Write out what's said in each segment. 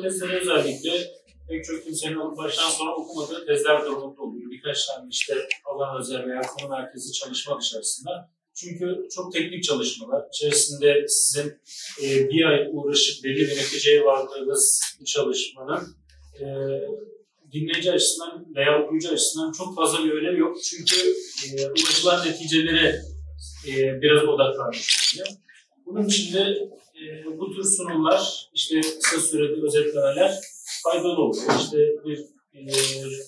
doktora tezleri özellikle pek çok kimsenin alıp baştan sonra okumadığı tezler durumunda oluyor. Birkaç tane işte alan özel veya konu merkezi çalışma içerisinde. Çünkü çok teknik çalışmalar. İçerisinde sizin e, bir ay uğraşıp belli bir neticeye vardığınız bu çalışmanın e, dinleyici açısından veya okuyucu açısından çok fazla bir önemi yok. Çünkü e, ulaşılan neticelere e, biraz odaklanmış oluyor. Bunun için de e, bu tür sunumlar, işte kısa sürede özetlemeler faydalı oluyor. İşte bir e,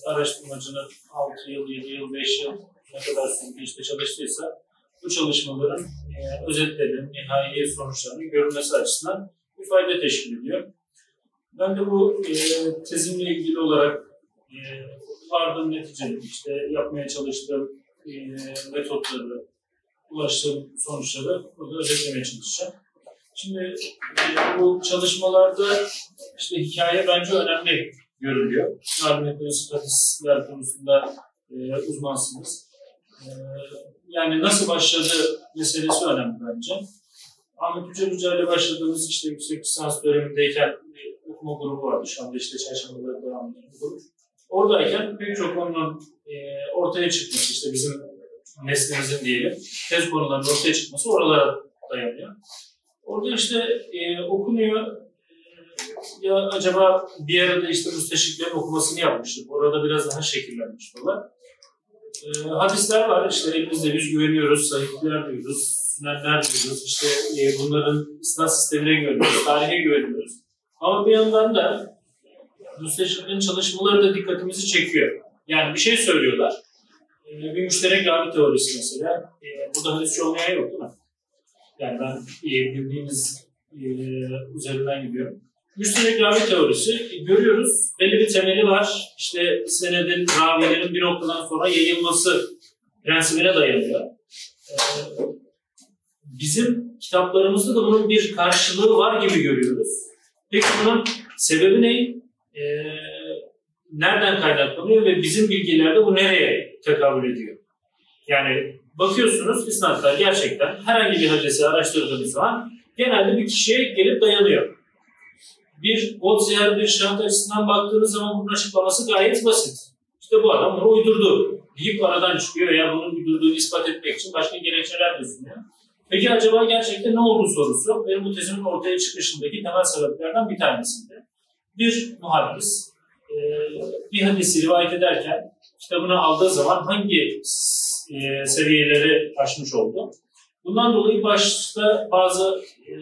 araştırmacının 6 yıl, 7 yıl, 5 yıl ne kadar sürdü işte çalıştıysa bu çalışmaların e, özetlerinin, nihai sonuçlarının görülmesi açısından bir fayda teşkil ediyor. Ben de bu e, tezimle ilgili olarak e, vardığım neticeleri, işte yapmaya çalıştığım e, metotları, ulaştığım sonuçları burada özetlemeye çalışacağım. Şimdi e, bu çalışmalarda işte hikaye bence önemli görülüyor. Hepiniz istatistikler konusunda e, uzmansınız. E, yani nasıl başladı meselesi önemli bence. Ahmet Yücel Hoca ile başladığımız işte yüksek lisans dönemindeyken bir okuma grubu vardı. Şu anda işte çarşambaları devam eden grup. Oradayken pek çok konunun e, ortaya çıkması, işte bizim neslimizin diyelim, tez konularının ortaya çıkması oralara dayanıyor. Orada işte e, okunuyor, ya acaba bir arada işte müsteşriklerin okumasını yapmıştık. Orada biraz daha şekillenmiş olan. E, hadisler var, işte elimizde biz güveniyoruz, sahipler diyoruz, sünenler diyoruz, işte e, bunların isnat sistemine güveniyoruz, tarihe güveniyoruz. Ama bir yandan da müsteşriklerin çalışmaları da dikkatimizi çekiyor. Yani bir şey söylüyorlar, e, bir müşterek yargı teorisi mesela, e, burada hadisçi olmayan yok değil mi? Yani ben bildiğiniz e, üzerinden gidiyorum. Müşterek ravi teorisi e, görüyoruz. Belli bir temeli var. İşte senedin, ravilerin bir noktadan sonra yayılması prensibine dayanıyor. E, bizim kitaplarımızda da bunun bir karşılığı var gibi görüyoruz. Peki bunun sebebi ne? E, nereden kaynaklanıyor ve bizim bilgilerde bu nereye tekabül ediyor? Yani bakıyorsunuz isnatlar gerçekten herhangi bir hadisi araştırdığınız zaman genelde bir kişiye gelip dayanıyor. Bir Goldziher bir şahit açısından baktığınız zaman bunun açıklaması gayet basit. İşte bu adam bunu uydurdu deyip aradan çıkıyor veya bunun uydurduğunu ispat etmek için başka gerekçeler de sunuyor. Peki acaba gerçekten ne oldu sorusu benim bu tezimin ortaya çıkışındaki temel sebeplerden bir tanesiydi. Bir muhaddis bir hadisi rivayet ederken kitabını aldığı zaman hangi e, seviyeleri aşmış oldu. Bundan dolayı başta bazı e,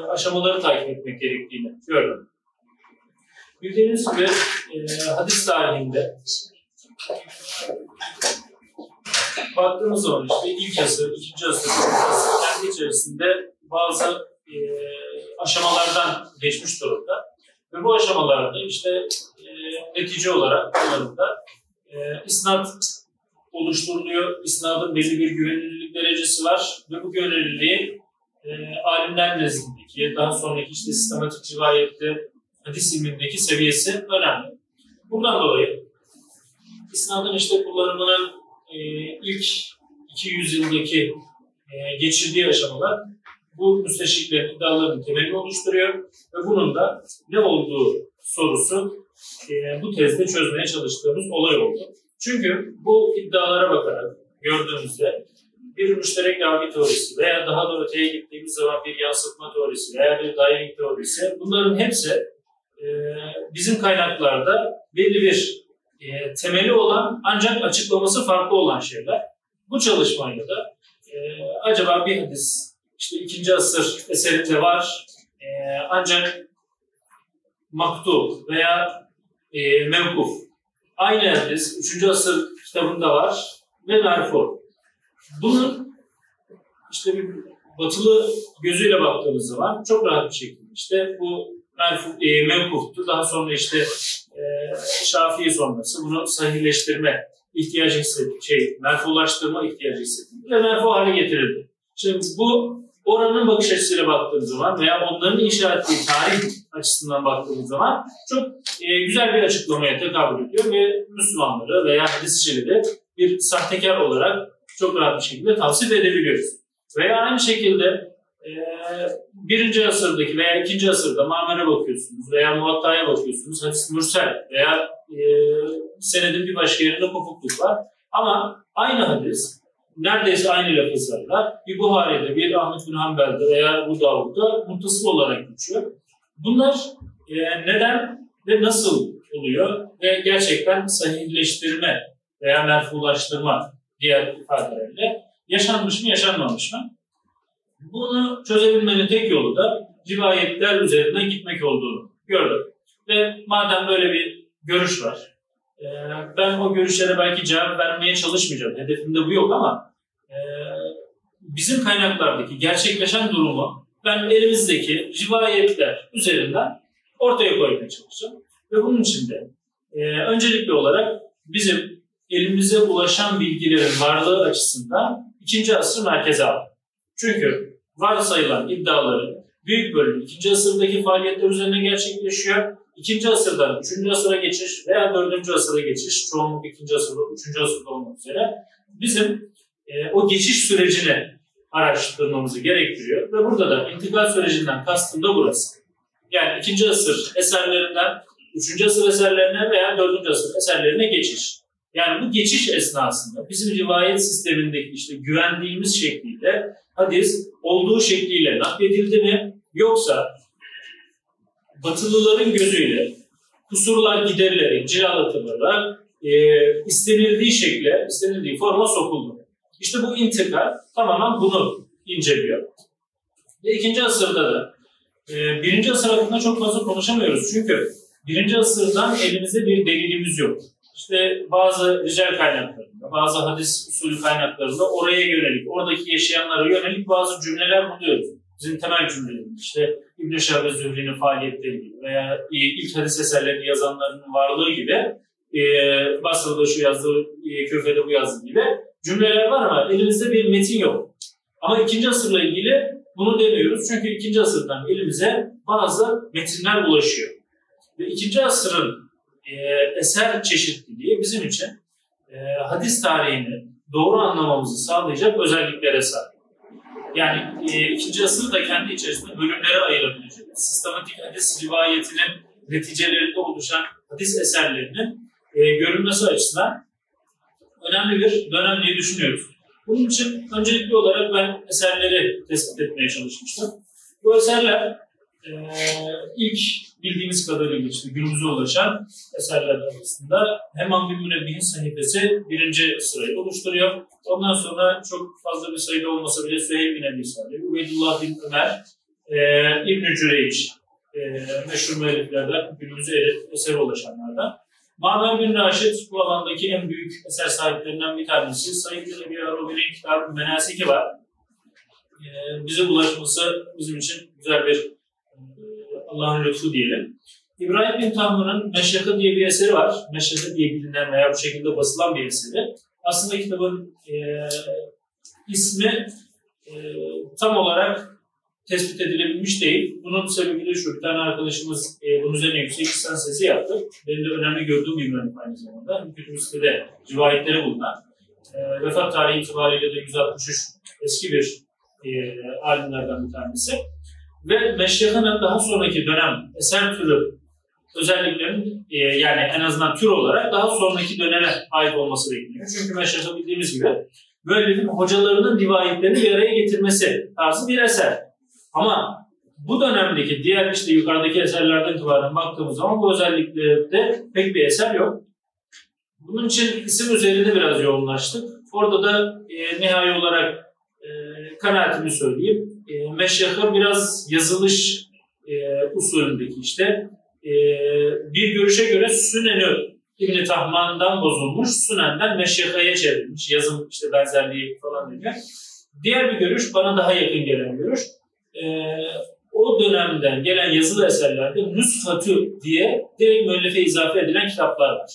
aşamaları takip etmek gerektiğini gördüm. Bildiğiniz gibi e, hadis tarihinde baktığımız zaman işte ilk asır, ikinci asır, asır kendi içerisinde bazı e, aşamalardan geçmiş durumda. Ve bu aşamalarda işte netice olarak bunların e, isnat oluşturuluyor. İsnadın belli bir güvenilirlik derecesi var ve bu güvenilirliği e, alimler nezdindeki, daha sonraki işte sistematik rivayette hadis ilmindeki seviyesi önemli. Bundan dolayı İsnadın işte kullanımının e, ilk 200 yıldaki e, geçirdiği aşamalar bu müsteşriklerin iddialarının temelini oluşturuyor ve bunun da ne olduğu sorusu e, bu tezde çözmeye çalıştığımız olay oldu. Çünkü bu iddialara bakarak gördüğümüzde bir müşterek yargı teorisi veya daha da öteye gittiğimiz zaman bir yansıtma teorisi veya bir dayanık teorisi bunların hepsi e, bizim kaynaklarda belli bir e, temeli olan ancak açıklaması farklı olan şeyler. Bu çalışmayla da e, acaba bir hadis işte ikinci asır eserinde var e, ancak maktu veya e, mevkuf Aynı hadis 3. asır kitabında var ve merfu. Bunun işte bir batılı gözüyle baktığımız zaman çok rahat bir şekilde işte bu merfu, e. Daha sonra işte e, Şafii sonrası bunu sahihleştirme ihtiyacı hissetti. Şey, merfulaştırma ihtiyacı hissetti ve merfu hale getirildi. Şimdi bu oranın bakış açısıyla baktığımız zaman veya onların inşa ettiği tarih açısından baktığımız zaman çok e, güzel bir açıklamaya tekabül ediyor ve Müslümanları veya hadisçileri bir sahtekar olarak çok rahat bir şekilde tavsiye edebiliyoruz. Veya aynı şekilde e, birinci asırdaki veya ikinci asırda Mamer'e bakıyorsunuz veya Muvatta'ya bakıyorsunuz, hadis mürsel veya e, senedin bir başka yerinde kopukluk var. Ama aynı hadis neredeyse aynı lafızlarla bir Buhari'de, bir Ahmet bin Hanbel'de veya bu Davud'da muttasıl olarak geçiyor. Bunlar e, neden ve nasıl oluyor ve gerçekten sahihleştirme veya merfulaştırma diğer ifadelerle yaşanmış mı yaşanmamış mı? Bunu çözebilmenin tek yolu da rivayetler üzerinden gitmek olduğunu gördüm. Ve madem böyle bir görüş var, e, ben o görüşlere belki cevap vermeye çalışmayacağım. Hedefimde bu yok ama e, bizim kaynaklardaki gerçekleşen durumu ben elimizdeki rivayetler üzerinden ortaya koymaya çalışacağım. Ve bunun için de e, öncelikli olarak bizim elimize ulaşan bilgilerin varlığı açısından ikinci asır merkeze aldı. Çünkü varsayılan iddiaların büyük bölümü ikinci asırdaki faaliyetler üzerine gerçekleşiyor. İkinci asırdan üçüncü asıra geçiş veya dördüncü asıra geçiş, çoğunluk ikinci asırda, üçüncü asırda olmak üzere bizim e, o geçiş sürecini araştırmamızı gerektiriyor. Ve burada da intikal sürecinden kastım da burası. Yani ikinci asır eserlerinden üçüncü asır eserlerine veya dördüncü asır eserlerine geçiş. Yani bu geçiş esnasında bizim rivayet sistemindeki işte güvendiğimiz şekliyle hadis olduğu şekliyle nakledildi mi yoksa Batılıların gözüyle kusurlar giderilerek, cilalatılarak e, istenildiği şekle, istenildiği forma sokuldu. İşte bu intikal tamamen bunu inceliyor. Ve ikinci asırda da e, birinci asır hakkında çok fazla konuşamıyoruz. Çünkü birinci asırdan elimizde bir delilimiz yok. İşte bazı rical kaynaklarında, bazı hadis usulü kaynaklarında oraya yönelik, oradaki yaşayanlara yönelik bazı cümleler buluyoruz. Bizim temel cümlelerimiz işte İbn-i Şahbe Zühri'nin faaliyetleri gibi veya ilk hadis eserlerini yazanların varlığı gibi e, Basra'da şu yazdığı, e, Küfe'de bu yazdığı gibi cümleler var ama elimizde bir metin yok. Ama ikinci asırla ilgili bunu demiyoruz. Çünkü ikinci asırdan elimize bazı metinler ulaşıyor. Ve ikinci asırın e, eser çeşitliliği bizim için e, hadis tarihini doğru anlamamızı sağlayacak özelliklere sahip. Yani e, ikinci asırı da kendi içerisinde bölümlere ayırabilecek. Sistematik hadis rivayetinin neticelerinde oluşan hadis eserlerinin e, görülmesi açısından önemli bir dönem diye düşünüyoruz. Bunun için öncelikli olarak ben eserleri tespit etmeye çalışmıştım. Bu eserler e, ilk bildiğimiz kadarıyla işte günümüze ulaşan eserler arasında Hemen bin Münebbihin sahifesi birinci sırayı oluşturuyor. Ondan sonra çok fazla bir sayıda olmasa bile Süheyl bin Ebi Salih, Ubeydullah bin Ömer, e, İbn-i Cüreyç, e, meşhur müelliflerden günümüze eser ulaşanlardan. Mamer bin Raşid bu alandaki en büyük eser sahiplerinden bir tanesi. Said bin Ebi Arabi'nin kitabı Menasiki var. E, bize ulaşması bizim için güzel bir Allah'ın lütfu diyelim. İbrahim bin Tanrı'nın Meşraka diye bir eseri var. Meşraka diye bilinen veya bu şekilde basılan bir eseri. Aslında kitabın e, ismi e, tam olarak tespit edilebilmiş değil. Bunun sebebi de şu, bir tane arkadaşımız e, bunun üzerine yüksek lisans sesi yaptı. Benim de önemli gördüğüm bir mühendis aynı zamanda. Kütüb sitede rivayetleri bulunan. E, vefat tarihi itibariyle de 163 eski bir e, alimlerden bir tanesi ve Meşrika'nın daha sonraki dönem eser türü özelliklerinin e, yani en azından tür olarak daha sonraki döneme ait olması bekleniyor. Çünkü Meşrika bildiğimiz gibi böyle hocalarının rivayetlerini bir araya getirmesi tarzı bir eser. Ama bu dönemdeki diğer işte yukarıdaki eserlerden itibaren baktığımız zaman bu özelliklerde pek bir eser yok. Bunun için isim üzerinde biraz yoğunlaştık. Orada da e, nihai olarak e, kanaatimi söyleyeyim e, meşyahı biraz yazılış e, usulündeki işte e, bir görüşe göre Sünen'i İbn-i Tahman'dan bozulmuş, Sünen'den Meşyaha'ya çevrilmiş. Yazım işte benzerliği falan diye. Diğer bir görüş, bana daha yakın gelen görüş. E, o dönemden gelen yazılı eserlerde nüshatü diye direkt müellefe izafe edilen kitaplar var.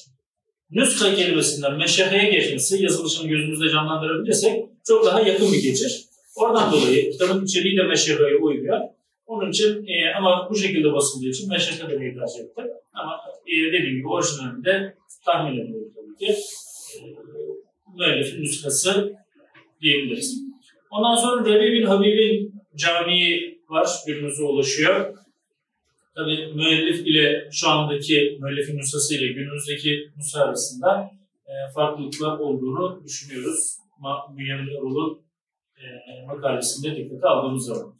Nüsha kelimesinden meşyahaya geçmesi, yazılışını gözümüzde canlandırabilirsek çok daha yakın bir geçiş. Oradan dolayı kitabın içeriği de meşrebeye uymuyor. Onun için e, ama bu şekilde basıldığı için meşrebe demeyi tercih ettim. Ama e, dediğim gibi orijinalinde tahmin ediyorum tabii ki. E, müellifin nüshası diyebiliriz. Ondan sonra Rebi bin Habib'in camii var, günümüze ulaşıyor. Tabi müellif ile şu andaki müellifin nüshası ile günümüzdeki nüsha arasında e, farklılıklar olduğunu düşünüyoruz. Bünyamin Erol'un e, makalesinde dikkate aldığımız zaman.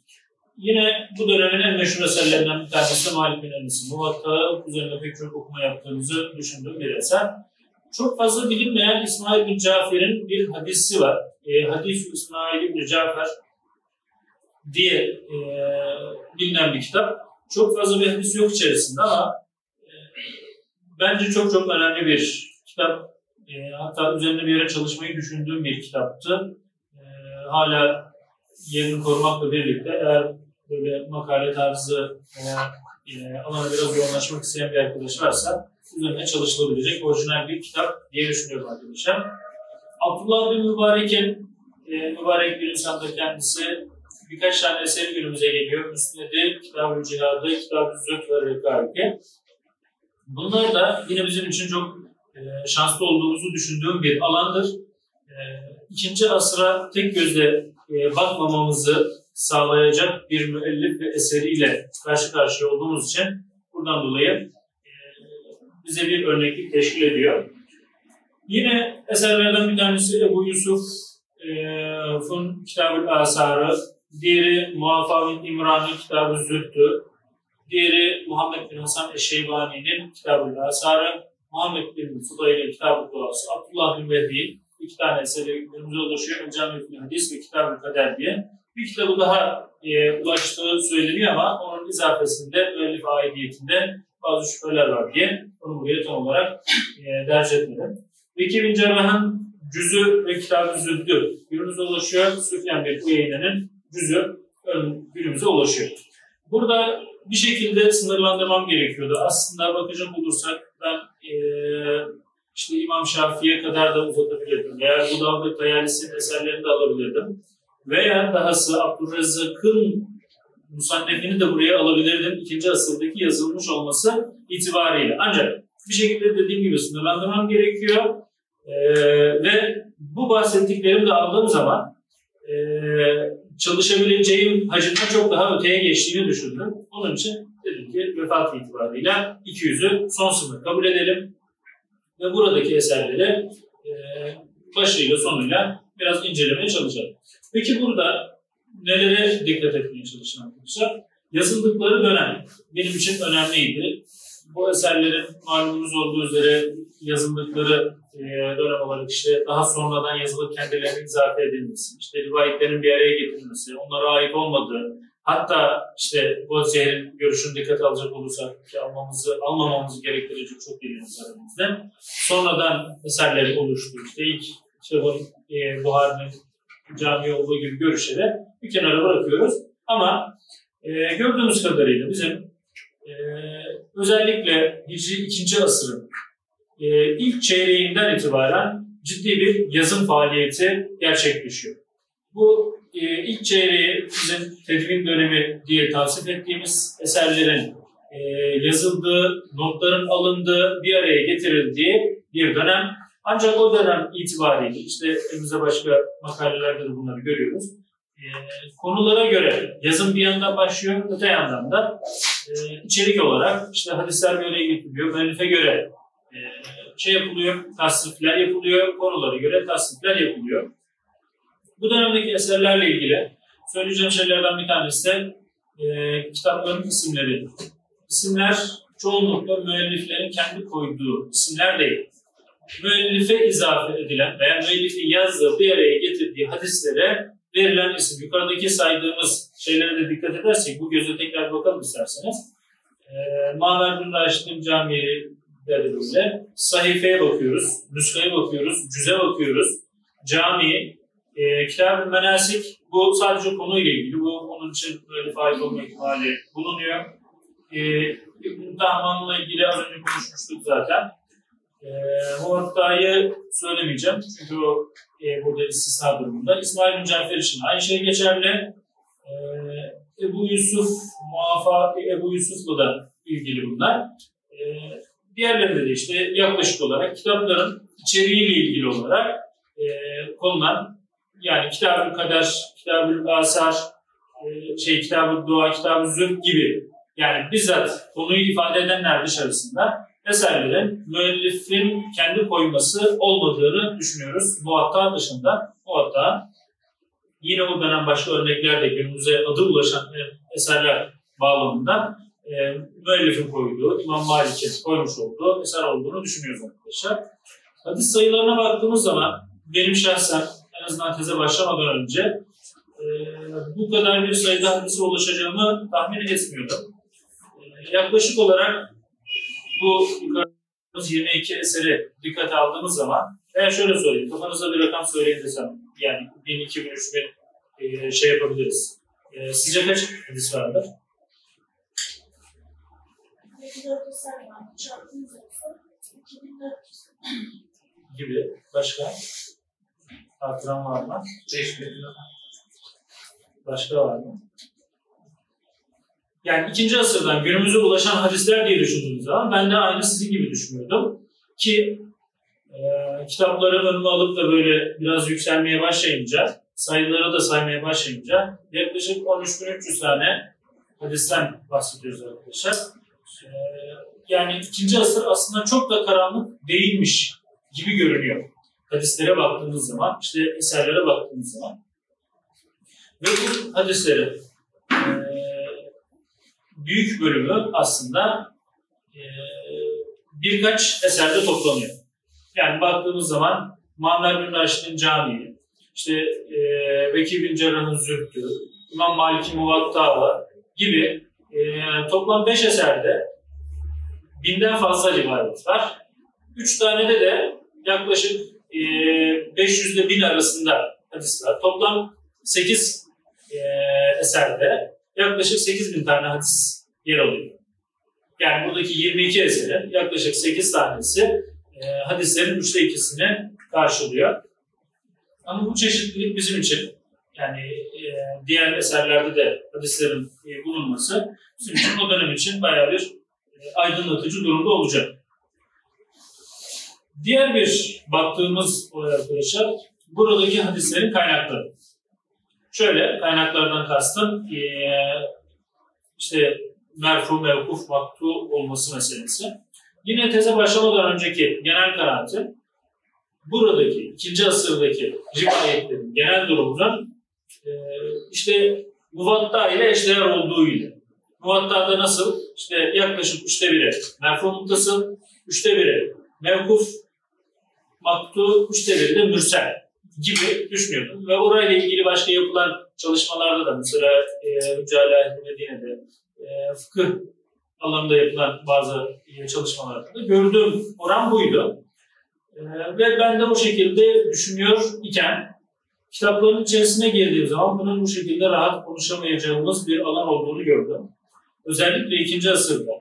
Yine bu dönemin en meşhur eserlerinden bir tanesi Malik bin Enes'in Muvatta üzerinde pek çok okuma yaptığımızı düşündüğüm bir eser. Çok fazla bilinmeyen İsmail bin Cafer'in bir hadisi var. E, Hadis İsmail bin Cafer diye e, bilinen bir kitap. Çok fazla bir yok içerisinde ama e, bence çok çok önemli bir kitap. E, hatta üzerinde bir yere çalışmayı düşündüğüm bir kitaptı. E, hala yerini korumakla birlikte eğer böyle makale tarzı veya e, alana biraz yoğunlaşmak isteyen bir arkadaş varsa üzerine çalışılabilecek orijinal bir kitap diye düşünüyorum arkadaşlar. Abdullah bin Mübarek'in e, mübarek bir insanda kendisi birkaç tane eser günümüze geliyor. Müsned'i, Kitab-ı Cihad'ı, Kitab-ı Züht ve Rekarike. Bunlar da yine bizim için çok e, şanslı olduğumuzu düşündüğüm bir alandır. E, ikinci asra tek gözle e, bakmamamızı sağlayacak bir müellif ve eseriyle karşı karşıya olduğumuz için buradan dolayı e, bize bir örneklik teşkil ediyor. Yine eserlerden bir tanesi Ebu Yusuf'un e, Kitab-ı Asarı, diğeri Muafa bin İmran'ın Kitab-ı Zühdü, diğeri Muhammed bin Hasan Eşeybani'nin Kitab-ı Asarı, Muhammed bin Fudayl'in Kitab-ı Duası, Abdullah bin Vehbi, iki tane eseri günümüze ulaşıyor. Cami Hadis ve Kitab-ı Kader diye. Bir kitabı daha e, ulaştığı söyleniyor ama onun izafesinde müellif aidiyetinde bazı şüpheler var diye onu buraya tam olarak e, derc etmedim. Veki bin Cerrah'ın cüzü ve kitabı züddü günümüze ulaşıyor. Süfyan bin Uyeyne'nin cüzü günümüze ulaşıyor. Burada bir şekilde sınırlandırmam gerekiyordu. Aslında bakacak olursak ben e, işte İmam Şafii'ye kadar da uzatabilirdim. Veya bu dalga Tayalisi'nin eserlerini de alabilirdim. Veya dahası Abdurrezzak'ın musannefini de buraya alabilirdim. ikinci asırdaki yazılmış olması itibariyle. Ancak bir şekilde dediğim gibi sınırlandırmam gerekiyor. Ee, ve bu bahsettiklerimi de aldığım zaman e, çalışabileceğim hacimden çok daha öteye geçtiğini düşündüm. Onun için dedim ki vefat itibarıyla 200'ü son sınır kabul edelim ve buradaki eserleri e, başıyla sonuyla biraz incelemeye çalışalım. Peki burada nelere dikkat etmeye çalışın arkadaşlar? Yazıldıkları dönem benim için önemliydi. Bu eserlerin malumunuz olduğu üzere yazıldıkları e, dönem olarak işte daha sonradan yazılıp kendilerine izafe edilmesi, işte rivayetlerin bir araya getirilmesi, onlara ait olmadığı, hatta işte zehrin görüşünü dikkat alacak olursak ki almamızı, almamamızı gerektirecek çok geliyor eserimizde. Sonradan eserleri oluştu. İşte ilk işte bu, e, Buhari'nin cami olduğu gibi görüşleri bir kenara bırakıyoruz. Ama e, gördüğümüz kadarıyla bizim e, özellikle Hicri 2. asırın e, ilk çeyreğinden itibaren ciddi bir yazım faaliyeti gerçekleşiyor. Bu e, ilk çeyreği bizim tedvin dönemi diye tavsif ettiğimiz eserlerin e, yazıldığı, notların alındığı, bir araya getirildiği bir dönem. Ancak o dönem itibariyle işte elimizde başka makalelerde de bunları görüyoruz. E, konulara göre yazım bir yandan başlıyor, öte yandan da e, içerik olarak işte hadisler böyle getiriliyor. Müellife göre şey yapılıyor, tasnifler yapılıyor, konulara göre tasnifler yapılıyor. Bu dönemdeki eserlerle ilgili söyleyeceğim şeylerden bir tanesi de e, kitapların isimleri. İsimler çoğunlukla müelliflerin kendi koyduğu isimler değil. Müellife izafe edilen veya müellifin yazdığı bir araya getirdiği hadislere verilen isim. Yukarıdaki saydığımız şeylere de dikkat edersek bu göze tekrar bakalım isterseniz. E, Maver bin Raşid'in derdiyle sahifeye bakıyoruz, nüshaya bakıyoruz, cüze bakıyoruz, cami, e, kitab menasik bu sadece konuyla ilgili. Bu onun için böyle fayda olma ihtimali bulunuyor. E, Tahman'la ilgili az önce konuşmuştuk zaten. E, Muvatta'yı söylemeyeceğim çünkü o e, burada istisna durumunda. İsmail bin için aynı şey geçerli. E, Ebu Yusuf, Muafa Ebu Yusuf'la da ilgili bunlar. E, diğerlerinde de işte yaklaşık olarak kitapların içeriğiyle ilgili olarak e, konulan yani Kitab-ı Kader, Kitab-ı Asar, e, şey Kitab-ı Dua, Kitab-ı gibi yani bizzat konuyu ifade edenler dışarısında eserlerin müellifin kendi koyması olmadığını düşünüyoruz. Bu hatta dışında bu hatta yine o dönem başka örnekler de günümüze adı ulaşan eserler bağlamında e, müellifin koyduğu, İmam Malik'in koymuş olduğu eser olduğunu düşünüyoruz arkadaşlar. Hadis sayılarına baktığımız zaman benim şahsen en azından teze başlamadan önce e, bu kadar bir sayıda hadise ulaşacağımı tahmin etmiyordum. E, yaklaşık olarak bu yukarıdığımız 22 eseri dikkate aldığımız zaman ben şöyle söyleyeyim, kafanıza bir rakam söyleyin desem, yani 1000, 2000, 3000 e, şey yapabiliriz. E, sizce kaç hadis vardır? Gibi. Başka? Hatıran var mı? 5000. Başka var mı? Yani ikinci asırdan günümüze ulaşan hadisler diye düşündüğünüz zaman ben de aynı sizin gibi düşünüyordum. Ki e, kitapları önüme alıp da böyle biraz yükselmeye başlayınca, sayıları da saymaya başlayınca yaklaşık 13.300 tane hadisten bahsediyoruz arkadaşlar. E, yani ikinci asır aslında çok da karanlık değilmiş gibi görünüyor. Hadislere baktığımız zaman, işte eserlere baktığımız zaman. Ve bu hadisleri e, büyük bölümü aslında e, birkaç eserde toplanıyor. Yani baktığımız zaman Muammer bin Raşid'in Camii, işte e, Vekil bin Cerrah'ın Zühdü, İmam Malik'in Muvatta'ı gibi e, toplam beş eserde binden fazla rivayet var. Üç tanede de yaklaşık e, 500 ile 1000 arasında hadis var. Toplam 8 e, eserde yaklaşık 8000 tane hadis yer alıyor. Yani buradaki 22 eserin yaklaşık 8 tanesi e, hadislerin üçte ikisini karşılıyor. Ama bu çeşitlilik bizim için yani e, diğer eserlerde de hadislerin e, bulunması bizim için o dönem için bayağı bir e, aydınlatıcı durumda olacak. Diğer bir baktığımız olay arkadaşlar buradaki hadislerin kaynakları. Şöyle kaynaklardan kastım e, işte merfu, mevkuf, maktu olması meselesi. Yine teze başlamadan önceki genel kanaatim buradaki ikinci asırdaki rivayetlerin genel durumunun e, işte muvatta ile eşdeğer olduğuyla. Muvatta'da nasıl? İşte yaklaşık üçte biri merfu muttasıl, üçte biri mevkuf, maktu, üçte biri de mürsel gibi düşünüyordum. Ve orayla ilgili başka yapılan çalışmalarda da mesela e, Mücadele Medine'de e, fıkıh alanında yapılan bazı e, çalışmalarda da gördüğüm oran buydu. E, ve ben de bu şekilde düşünüyor iken kitapların içerisine girdiğim zaman bunun bu şekilde rahat konuşamayacağımız bir alan olduğunu gördüm. Özellikle ikinci asırda.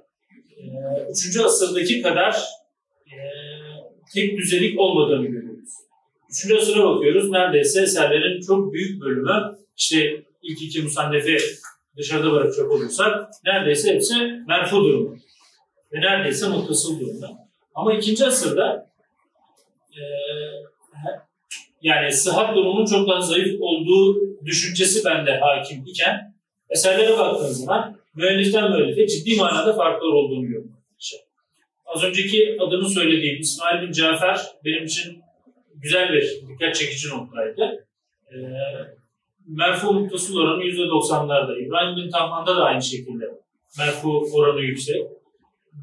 E, üçüncü asırdaki kadar e, tek düzelik olmadığını görüyoruz. Üçüncü asıra bakıyoruz. Neredeyse eserlerin çok büyük bölümü işte ilk iki musannefi dışarıda bırakacak olursak neredeyse hepsi merfu durumda. Ve neredeyse muttasıl durumda. Ama ikinci asırda e, yani sıhhat durumunun çok daha zayıf olduğu düşüncesi bende hakim iken eserlere baktığınız zaman müelliften müellife ciddi manada farklar olduğunu görüyorum. Az önceki adını söylediğim İsmail bin Cafer benim için güzel bir dikkat çekici noktaydı. Ee, merfu muttasıl oranı %90'larda. İbrahim bin Tahman'da da aynı şekilde merfu oranı yüksek.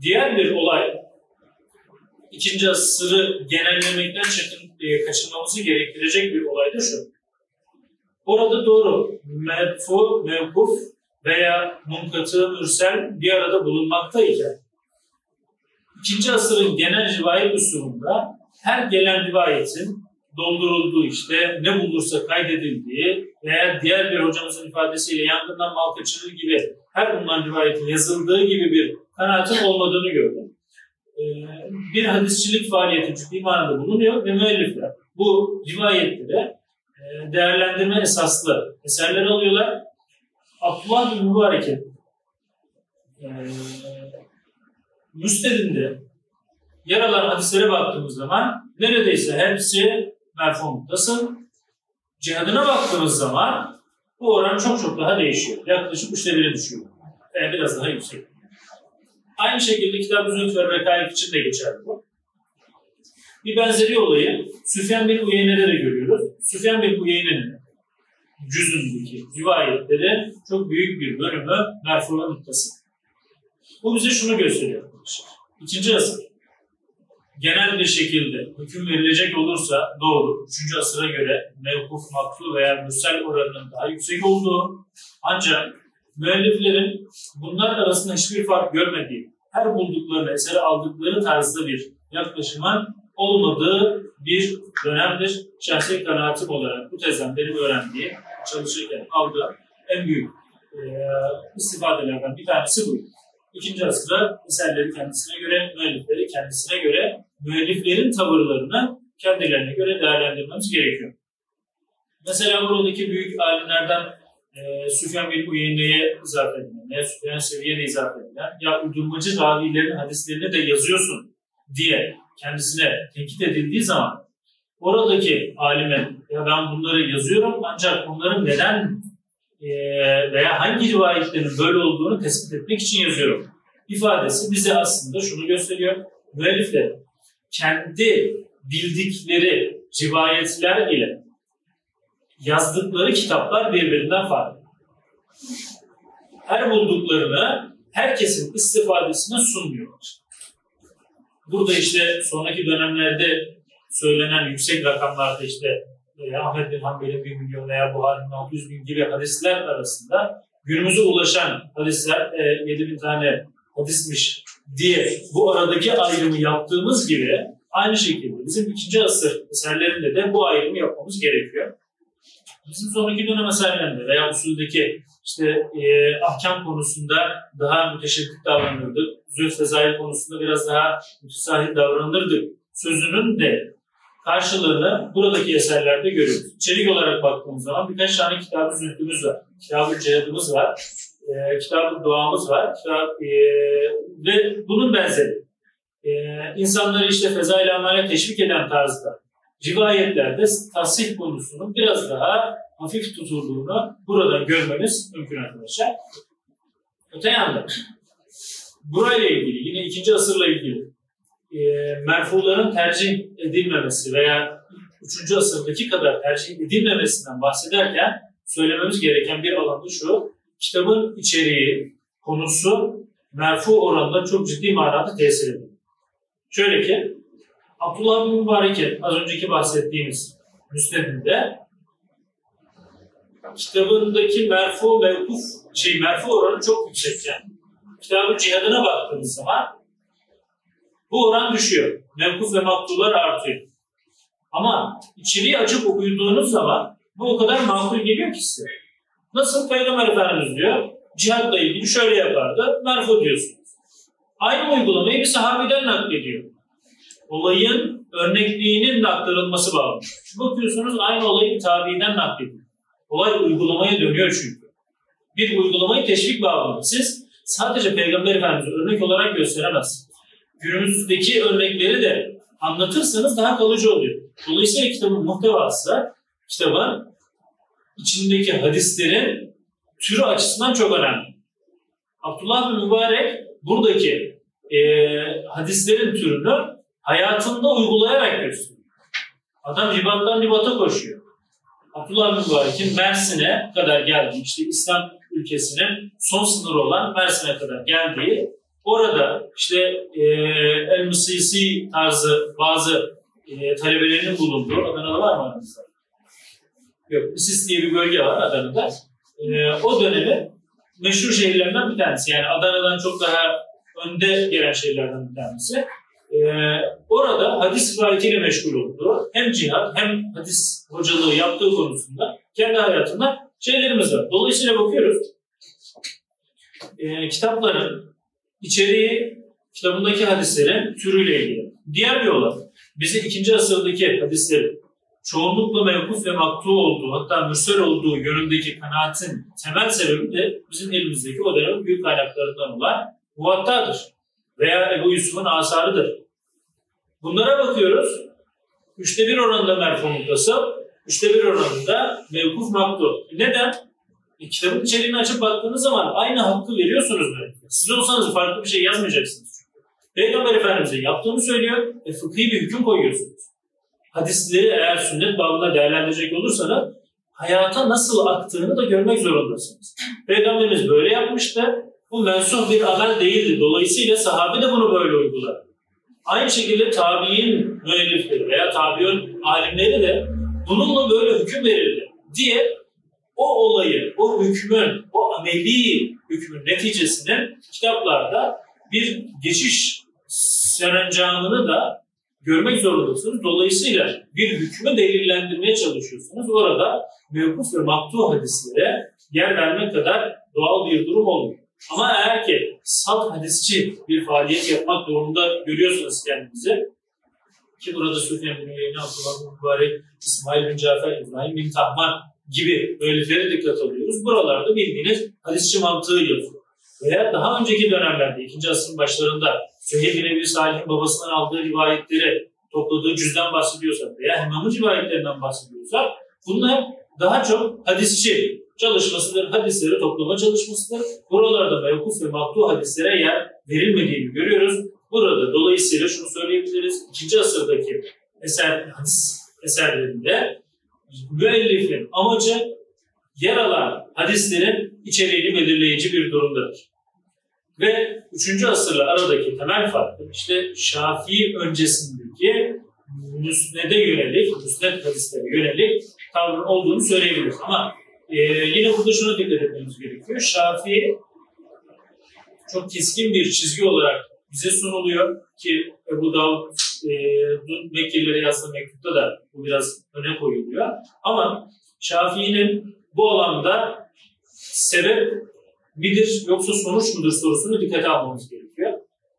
Diğer bir olay ikinci asırı genellemekten çekin, e, kaçınmamızı gerektirecek bir olay da şu. Orada doğru merfu, mevkuf veya munkatı, mürsel bir arada bulunmaktayken ikinci asırın genel rivayet usulunda her gelen rivayetin doldurulduğu işte ne bulursa kaydedildiği veya diğer bir hocamızın ifadesiyle yangından mal kaçırır gibi her bulunan rivayetin yazıldığı gibi bir kanaatin olmadığını gördüm. Ee, bir hadisçilik faaliyeti ciddi manada bulunuyor ve müellifler bu rivayetleri e, değerlendirme esaslı eserler alıyorlar. Abdullah bin Mübarek'in e, müstedinde yer alan hadislere baktığımız zaman neredeyse hepsi merfu muttasıl. cihadına baktığımız zaman bu oran çok çok daha değişiyor. Yaklaşık üçte bire düşüyor. Yani biraz daha yüksek. Aynı şekilde Kitab-ı Zühd ve Rekaik için de geçerli bu. Bir benzeri olayı Süfyan bin Uyeyne'de de görüyoruz. Süfyan bin Uyeyne'nin cüzündeki rivayetleri çok büyük bir bölümü merfu'la muttası. Bu bize şunu gösteriyor arkadaşlar. İkinci asır genel bir şekilde hüküm verilecek olursa doğru. Üçüncü asıra göre mevkuf, maktu veya mürsel oranının daha yüksek olduğu ancak müelliflerin bunlar arasında hiçbir fark görmediği, her bulduklarını eseri aldıkları tarzda bir yaklaşımın olmadığı bir dönemdir. Şahsi kanaatim olarak bu tezden benim öğrendiğim, çalışırken aldığım en büyük e, istifadelerden bir tanesi bu. İkinci asırda eserleri kendisine göre, müellifleri kendisine göre, müelliflerin tavırlarını kendilerine göre değerlendirmemiz gerekiyor. Mesela buradaki büyük alimlerden e, Süfyan bin Uyeyne'ye izafe edilen, veya Süfyan Seviye de izafe edilen, ya uydurmacı ravilerin hadislerini de yazıyorsun diye kendisine tenkit edildiği zaman oradaki alimin ya ben bunları yazıyorum ancak bunların neden e, veya hangi rivayetlerin böyle olduğunu tespit etmek için yazıyorum ifadesi bize aslında şunu gösteriyor. Müellifler kendi bildikleri rivayetler ile yazdıkları kitaplar birbirinden farklı. Her bulduklarını herkesin istifadesine sunmuyorlar. Burada işte sonraki dönemlerde söylenen yüksek rakamlarda işte e, Ahmet bin Hanbel'in 1 milyon veya Buhari'nin 600 bin gibi hadisler arasında günümüze ulaşan hadisler e, 7 bin tane hadismiş diye bu aradaki ayrımı yaptığımız gibi aynı şekilde bizim ikinci asır eserlerinde de bu ayrımı yapmamız gerekiyor. Bizim sonraki dönem eserlerinde veya usuldeki işte e, ahkam konusunda daha müteşeddit davranırdık. Zülf ve konusunda biraz daha mütesahil davranırdık. Sözünün de karşılığını buradaki eserlerde görüyoruz. İçerik olarak baktığımız zaman birkaç tane kitabı zühdümüz var. Kitab-ı cihadımız var. E, kitab-ı duamız var. Kitap, e, ve bunun benzeri. E, insanları işte fezail amale teşvik eden tarzda rivayetlerde tasih konusunun biraz daha hafif tutulduğunu burada görmemiz mümkün arkadaşlar. Öte yandan burayla ilgili yine ikinci asırla ilgili e, merfuların tercih edilmemesi veya 3. asırdaki kadar tercih edilmemesinden bahsederken söylememiz gereken bir alanda şu. Kitabın içeriği, konusu merfu oranında çok ciddi manada tesir ediyor. Şöyle ki Abdullah bin Mübarek'in az önceki bahsettiğimiz müsnedinde kitabındaki merfu mevkuf şey merfu oranı çok yüksekken kitabın cihadına baktığımız zaman bu oran düşüyor. Mevkuf ve maktular artıyor. Ama içeriği açıp okuyduğunuz zaman bu o kadar makul geliyor ki size. Nasıl Peygamber Efendimiz diyor, cihadla ilgili şöyle yapardı, merfu diyorsunuz. Aynı uygulamayı bir sahabeden naklediyor. Olayın örnekliğinin aktarılması bağlı. Bakıyorsunuz aynı olayı bir tabiiden naklediyor. Olay uygulamaya dönüyor çünkü. Bir uygulamayı teşvik bağlı. Siz sadece Peygamber Efendimiz'i örnek olarak gösteremezsiniz günümüzdeki örnekleri de anlatırsanız daha kalıcı oluyor. Dolayısıyla kitabın muhtevası kitabın içindeki hadislerin türü açısından çok önemli. Abdullah bin Mübarek buradaki e, hadislerin türünü hayatında uygulayarak gösteriyor. Adam ribattan ribata koşuyor. Abdullah bin Mübarek'in Mersin'e kadar geldiği, işte İslam ülkesinin son sınırı olan Mersin'e kadar geldiği Orada işte e, El Musisi tarzı bazı e, talebelerinin bulunduğu, Adana'da var mı aranızda? Yok, Misis diye bir bölge var Adana'da. E, o dönemin meşhur şehirlerinden bir tanesi. Yani Adana'dan çok daha önde gelen şehirlerden bir tanesi. Ee, orada hadis rivayetiyle meşgul oldu. Hem cihat hem hadis hocalığı yaptığı konusunda kendi hayatında şeylerimiz var. Dolayısıyla bakıyoruz. E, kitapların içeriği kitabındaki hadislerin türüyle ilgili. Diğer bir olay, bizi ikinci asırdaki hadislerin çoğunlukla mevkuf ve maktu olduğu, hatta mürsel olduğu yönündeki kanaatin temel sebebi de bizim elimizdeki o dönemin büyük kaynaklarından olan muvattadır veya Ebu Yusuf'un asarıdır. Bunlara bakıyoruz. Üçte bir oranında merfu mutlası, üçte bir oranında mevkuf maktu. Neden? E, kitabın içeriğini açıp baktığınız zaman aynı hakkı veriyorsunuz müellif'e. Siz olsanız farklı bir şey yazmayacaksınız. Peygamber Efendimiz'e yaptığını söylüyor ve fıkhi bir hüküm koyuyorsunuz. Hadisleri eğer sünnet babında değerlendirecek olursanız hayata nasıl aktığını da görmek zorundasınız. Peygamberimiz böyle yapmıştı. Bu mensuh bir amel değildi. Dolayısıyla sahabe de bunu böyle uygular. Aynı şekilde tabi'in müellifleri veya tabi'in alimleri de bununla böyle hüküm verildi diye o olayı, o hükmün, o ameli hükmün neticesinin kitaplarda bir geçiş serencamını da görmek zorundasınız. Dolayısıyla bir hükmü delillendirmeye çalışıyorsunuz. Orada mevkuf ve maktuh hadislere yer vermek kadar doğal bir durum olmuyor. Ama eğer ki salt hadisçi bir faaliyet yapmak durumunda görüyorsunuz kendinizi, ki burada Süfyan bin Uyeyne, Abdullah bin Mübarek, İsmail bin Cafer, İbrahim bin Tahman gibi böyleleri dikkat alıyoruz. Buralarda bildiğiniz hadisçi mantığı yazıyor. Veya daha önceki dönemlerde, ikinci asrın başlarında Süheyb bin Ebi Salih'in babasından aldığı rivayetleri topladığı cüzden bahsediyorsak veya Hemam'ın rivayetlerinden bahsediyorsak bunlar daha çok hadisçi çalışmasıdır, hadisleri toplama çalışmasıdır. Buralarda mevkuf ve maktuh hadislere yer verilmediğini görüyoruz. Burada dolayısıyla şunu söyleyebiliriz. İkinci asırdaki eser, hadis eserlerinde müellifin amacı yer alan hadislerin içeriğini belirleyici bir durumdadır. Ve 3. asırla aradaki temel farkı işte Şafii öncesindeki müsnede yönelik, müsned hadislere yönelik tavrın olduğunu söyleyebiliriz. Ama e, yine burada şunu dikkat etmemiz gerekiyor. Şafii çok keskin bir çizgi olarak bize sunuluyor ki Ebu Davud e, Mekkililere yazdığı mektupta da bu biraz öne koyuluyor. Ama Şafii'nin bu alanda sebep midir yoksa sonuç mudur sorusunu dikkate almamız gerekiyor.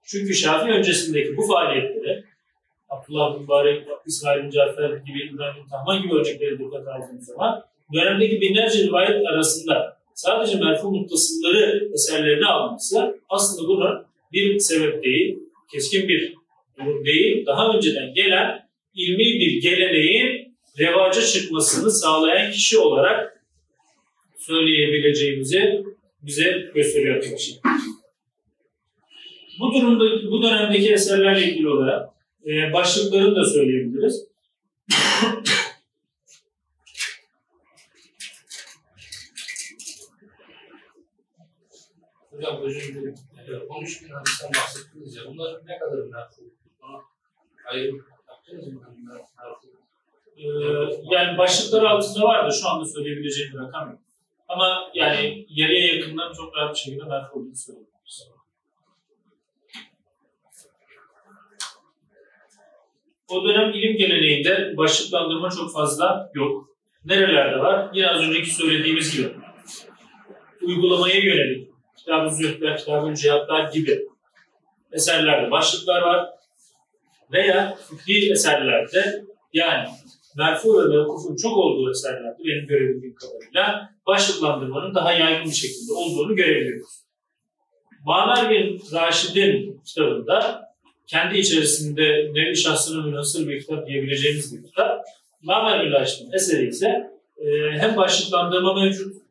Çünkü Şafii öncesindeki bu faaliyetleri Abdullah Mübarek, İsmail bin Cafer gibi, İbrahim Tahman gibi örnekleri dikkate aldığımız zaman dönemdeki binlerce rivayet arasında sadece merfu muttasılları eserlerine alması aslında bunun bir sebep değil, keskin bir durum değil, daha önceden gelen ilmi bir geleneğin revaca çıkmasını sağlayan kişi olarak söyleyebileceğimizi bize gösteriyor arkadaşlar. Bu durumda, bu dönemdeki eserlerle ilgili olarak e, başlıklarını da söyleyebiliriz. Hocam özür dilerim. Evet, 13 bin hadisten bahsettiniz ya. Bunların ne kadarı merfu? Ayrım yaptınız mı? Ee, yani başlıkları altında var da şu anda söyleyebileceğim bir rakam yok. Ama yani yarıya yakından çok rahat bir şekilde merfu olduğunu söyleyebiliriz. O dönem ilim geleneğinde başlıklandırma çok fazla yok. Nerelerde var? Yine az önceki söylediğimiz gibi. Uygulamaya yönelik, kitab-ı zühdler, kitab-ı cihatlar gibi eserlerde başlıklar var. Veya fıkhi eserlerde yani merfu ve mevkufun çok olduğu eserlerde benim görebildiğim kadarıyla başlıklandırmanın daha yaygın bir şekilde olduğunu görebiliyoruz. Mamer bin Raşid'in kitabında kendi içerisinde nevi şahsına münasır bir kitap diyebileceğimiz bir kitap. Mamer bin Raşid'in eseri ise e, hem başlıklandırma mevcut,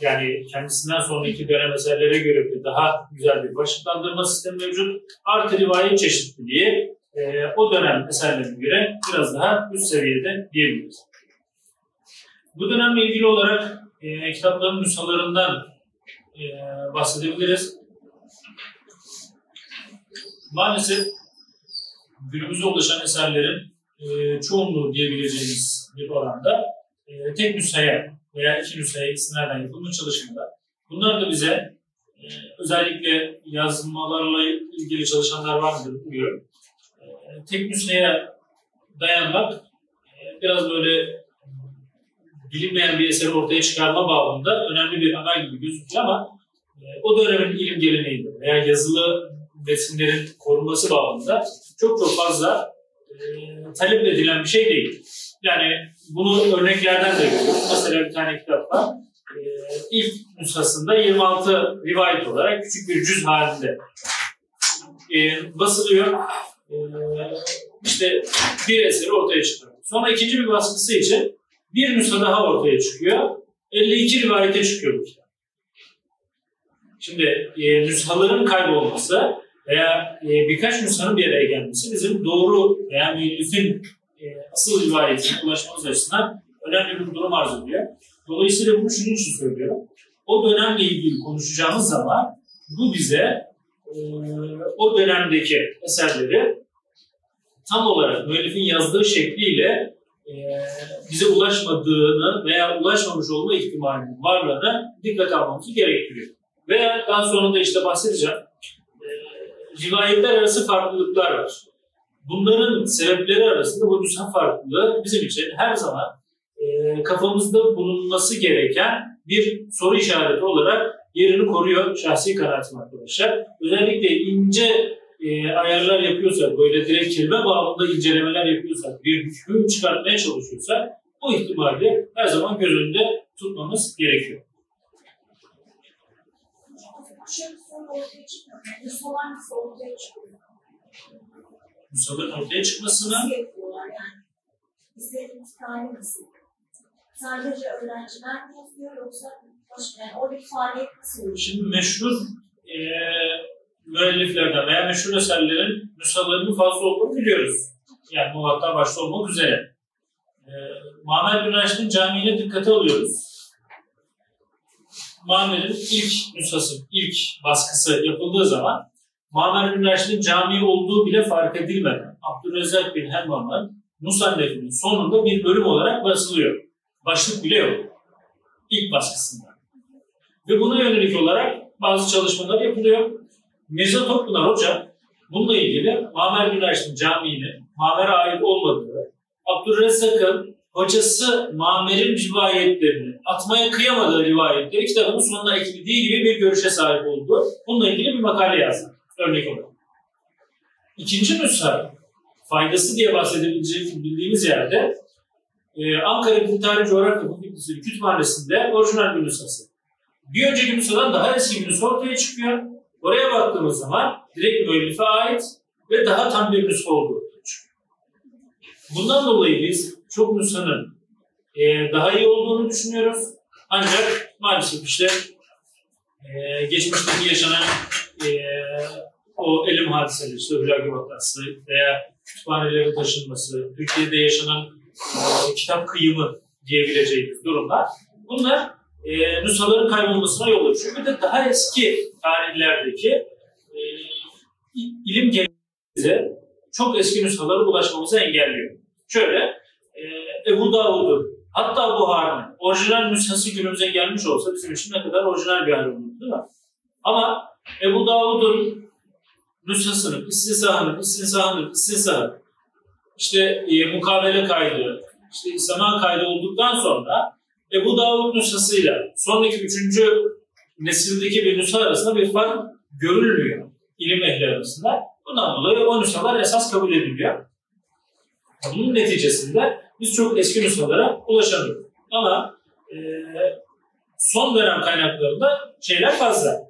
yani kendisinden sonraki dönem eserlere göre bir daha güzel bir başlıklandırma sistemi mevcut. Artı rivayet çeşitliliği e, o dönem eserlerine göre biraz daha üst seviyede diyebiliriz. Bu dönemle ilgili olarak e, kitapların nüshalarından e, bahsedebiliriz. Maalesef günümüze ulaşan eserlerin e, çoğunluğu diyebileceğimiz bir oranda e, tek nüshaya veya iki nüshaya ikisinden yapılmış çalışmalar. Bunlar da bize e, özellikle yazmalarla ilgili çalışanlar var mıdır bilmiyorum. E, tek nüshaya dayanmak e, biraz böyle bilinmeyen bir eseri ortaya çıkarma bağlamında önemli bir amel gibi gözüküyor ama e, o dönemin ilim geleneğinde veya yazılı metinlerin korunması bağlamında çok çok fazla e, talep edilen bir şey değil. Yani bunu örneklerden de görüyoruz. Mesela bir tane kitap var. E, ilk nüshasında 26 rivayet olarak küçük bir cüz halinde e, basılıyor. E, işte bir eseri ortaya çıkıyor. Sonra ikinci bir baskısı için Bir nüsha daha ortaya çıkıyor. 52 rivayete çıkıyor bu kitap. Şimdi e, nüshaların kaybolması veya e, birkaç nüshanın bir araya gelmesi bizim doğru veya müellifin e, asıl rivayetine ulaşmamız açısından önemli bir durum arz ediyor. Dolayısıyla bunu şunun için söylüyorum. O dönemle ilgili konuşacağımız zaman bu bize e, o dönemdeki eserleri tam olarak müellifin yazdığı şekliyle e, bize ulaşmadığını veya ulaşmamış olma ihtimalinin varlığını dikkat almamızı gerektiriyor. Veya daha sonra da işte bahsedeceğim. Rivayetler arası farklılıklar var. Bunların sebepleri arasında bu nüsha farklılığı bizim için her zaman e, kafamızda bulunması gereken bir soru işareti olarak yerini koruyor şahsi kanaatim arkadaşlar. Özellikle ince e, ayarlar yapıyorsak, böyle direkt kelime bağlamında incelemeler yapıyorsak, bir hüküm çıkartmaya çalışıyorsak bu ihtimali her zaman göz önünde tutmamız gerekiyor. Bir soru ortaya çıkmıyor. Yani hangisi ortaya çıkıyor? Musa'nın ortaya çıkmasına? Sadece öğrenciler mi yazıyor yoksa yani oradaki faaliyet nasıl? Şimdi meşhur e, müelliflerden veya meşhur eserlerin nüshalarının fazla olduğunu biliyoruz. Yani bu hatta başta olmak üzere. E, Muhammed bin Raşid'in camiine dikkate alıyoruz. Muhammed'in ilk nüshası, ilk baskısı yapıldığı zaman Bin Raşid'in cami olduğu bile fark edilmeden Abdülrezzak bin Hemmam'ın Musannef'inin sonunda bir bölüm olarak basılıyor. Başlık bile yok. İlk baskısında. Ve buna yönelik olarak bazı çalışmalar yapılıyor. Mirza Toplunar Hoca bununla ilgili Mamer Raşid'in camiinin Mamer'e ait olmadığı, Abdülrezzak'ın hocası Mamer'in rivayetlerini atmaya kıyamadığı rivayetleri kitabının sonuna eklediği gibi bir görüşe sahip oldu. Bununla ilgili bir makale yazdı. Örnek olarak. İkinci nüsha faydası diye bahsedebileceğimiz bildiğimiz yerde e, Ankara Dil Tarih Coğrafya Fakültesi Kütüphanesi'nde orijinal bir nüshası. Bir önceki nüshadan daha eski bir nüsha ortaya çıkıyor. Oraya baktığımız zaman direkt müellife ait ve daha tam bir nüsha olduğu ortaya. Bundan dolayı biz çok nüshanın e, daha iyi olduğunu düşünüyoruz. Ancak maalesef işte e, geçmişteki yaşanan e, o elim hadiseleri, işte Hülagü vakası veya kütüphanelerin taşınması, Türkiye'de yaşanan e, kitap kıyımı diyebileceğimiz durumlar. Bunlar e, nüshaların kaybolmasına yol açıyor. Bir de daha eski tarihlerdeki e, ilim gelişimize çok eski nüshalara ulaşmamızı engelliyor. Şöyle, e, Ebu Davud'un hatta Buhari'nin orijinal nüshası günümüze gelmiş olsa bizim için ne kadar orijinal bir hal olurdu değil mi? Ama Ebu Davud'un nüshasının, istisahının, istisahının, istisahı, işte e, mukabele kaydı, işte zaman kaydı olduktan sonra Ebu Davud nüshasıyla sonraki üçüncü nesildeki bir nüsha arasında bir fark görülmüyor ilim ehli arasında. Bundan dolayı o nüshalar esas kabul ediliyor. Bunun neticesinde biz çok eski nüshalara ulaşamıyoruz. Ama e, son dönem kaynaklarında şeyler fazla.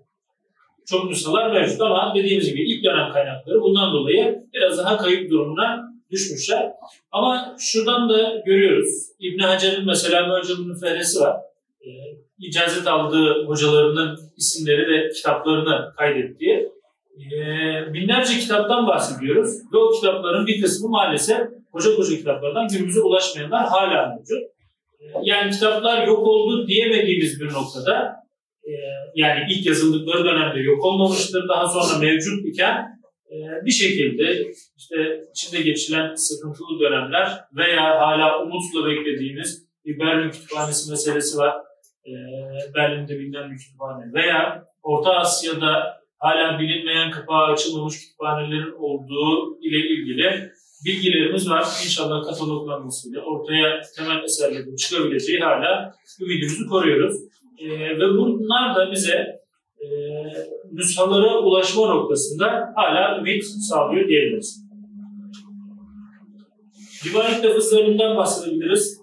Çok nüshalar mevcut ama dediğimiz gibi ilk dönem kaynakları bundan dolayı biraz daha kayıp durumuna düşmüşler. Ama şuradan da görüyoruz. İbn Hacer'in mesela Mörcül'ün müferresi var. E, icazet aldığı hocalarının isimleri ve kitaplarını kaydettiği. E, binlerce kitaptan bahsediyoruz. Ve o kitapların bir kısmı maalesef koca koca kitaplardan günümüze ulaşmayanlar hala mevcut. E, yani kitaplar yok oldu diyemediğimiz bir noktada yani ilk yazıldıkları dönemde yok olmamıştır. Daha sonra mevcut iken e, bir şekilde işte içinde geçilen sıkıntılı dönemler veya hala umutla beklediğimiz bir Berlin Kütüphanesi meselesi var. E, Berlin'de bilinen bir kütüphane veya Orta Asya'da hala bilinmeyen kapağı açılmamış kütüphanelerin olduğu ile ilgili bilgilerimiz var. İnşallah kataloglanmasıyla ortaya temel eserlerin çıkabileceği hala ümidimizi koruyoruz. E, ve bunlar da bize e, nüshalara ulaşma noktasında hala ümit sağlıyor diyebiliriz. Rivayet lafızlarından bahsedebiliriz.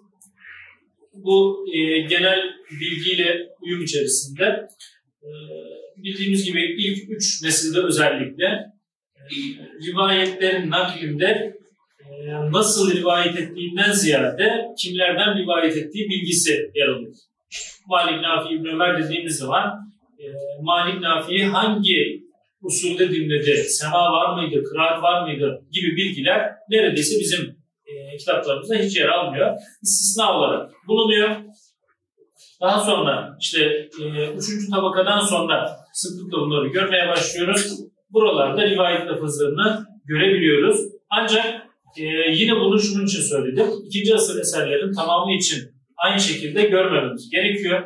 Bu e, genel bilgiyle uyum içerisinde e, bildiğimiz gibi ilk üç nesilde özellikle e, rivayetlerin naklinde e, nasıl rivayet ettiğinden ziyade kimlerden rivayet ettiği bilgisi yer alıyor. Malik Nafi İbn Ömer dediğimiz zaman e, Malik Nafi'yi hangi usulde dinledi, sema var mıydı, kıraat var mıydı gibi bilgiler neredeyse bizim e, kitaplarımızda hiç yer almıyor. İstisna olarak bulunuyor. Daha sonra işte e, üçüncü tabakadan sonra sıklıkla bunları görmeye başlıyoruz. Buralarda rivayet lafızlarını görebiliyoruz. Ancak e, yine bunu şunun için söyledim. İkinci asır eserlerin tamamı için aynı şekilde görmememiz gerekiyor.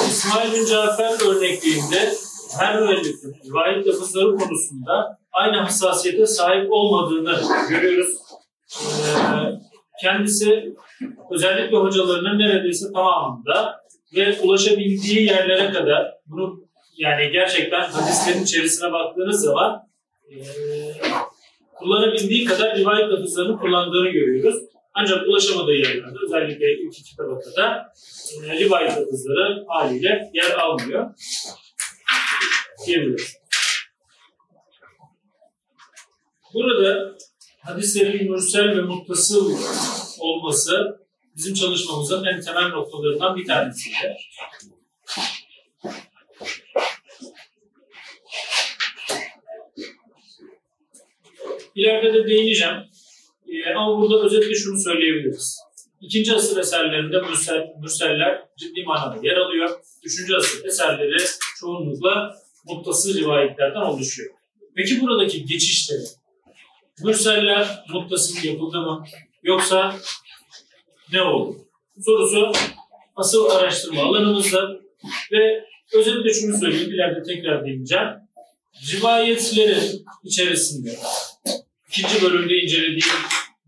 İsmail bin Cafer örnekliğinde her müellifin rivayet lafızları konusunda aynı hassasiyete sahip olmadığını görüyoruz. Ee, kendisi özellikle hocalarının neredeyse tamamında ve ulaşabildiği yerlere kadar bunu yani gerçekten hadislerin içerisine baktığınız zaman e, kullanabildiği kadar rivayet lafızlarını kullandığını görüyoruz. Ancak ulaşamadığı yerlerde özellikle ilk iki tabakada e, rivayet lafızları haliyle yer almıyor diyebiliriz. Burada hadislerin mürsel ve muttasıl olması bizim çalışmamızın en temel noktalarından bir tanesiydi. İleride de değineceğim. Ee, ama burada özetle şunu söyleyebiliriz. İkinci asır eserlerinde mürsel, mürseller ciddi manada yer alıyor. Üçüncü asır eserleri çoğunlukla muttasıl rivayetlerden oluşuyor. Peki buradaki geçişte mürseller muttasıl yapıldı mı? Yoksa ne oldu? Sorusu asıl araştırma alanımızda ve özellikle şunu söyleyeyim, ileride tekrar değineceğim. Rivayetlerin içerisinde ikinci bölümde incelediğim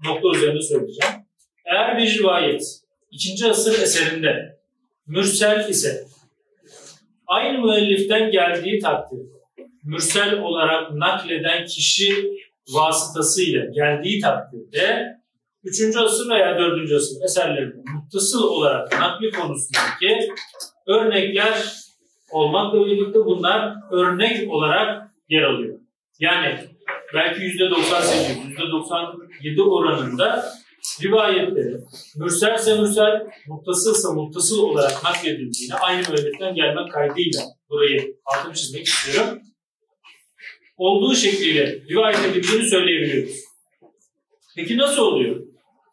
nokta üzerinde söyleyeceğim. Eğer bir rivayet ikinci asır eserinde mürsel ise aynı müelliften geldiği takdirde mürsel olarak nakleden kişi vasıtasıyla geldiği takdirde 3. asır veya 4. asır eserlerinde muttasıl olarak nakli konusundaki örnekler olmakla birlikte bunlar örnek olarak yer alıyor. Yani belki %98, %97 oranında rivayetleri mürselse mürsel, muttasılsa muttasıl olarak nakledildiğini aynı müelliften gelmek kaydıyla burayı altını çizmek istiyorum. Olduğu şekliyle rivayet edildiğini söyleyebiliyoruz. Peki nasıl oluyor?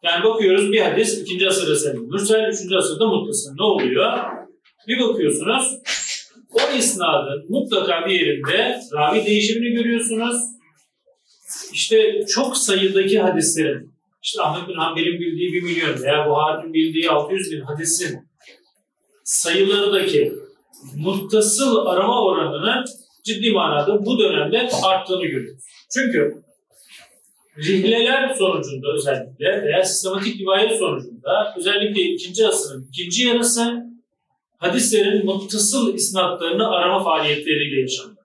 Yani bakıyoruz bir hadis ikinci asırda senin, mürsel üçüncü asırda muttasıl. Ne oluyor? Bir bakıyorsunuz o isnadın mutlaka bir yerinde ravi değişimini görüyorsunuz. İşte çok sayıdaki hadislerin işte Ahmet bin Hanbel'in bildiği bir milyon veya Buhari'nin bildiği 600 bin hadisin sayılarındaki muttasıl arama oranının ciddi manada bu dönemde arttığını görüyoruz. Çünkü rihleler sonucunda özellikle veya sistematik rivayet sonucunda özellikle ikinci asrın ikinci yarısı hadislerin muttasıl isnatlarını arama faaliyetleriyle yaşandı.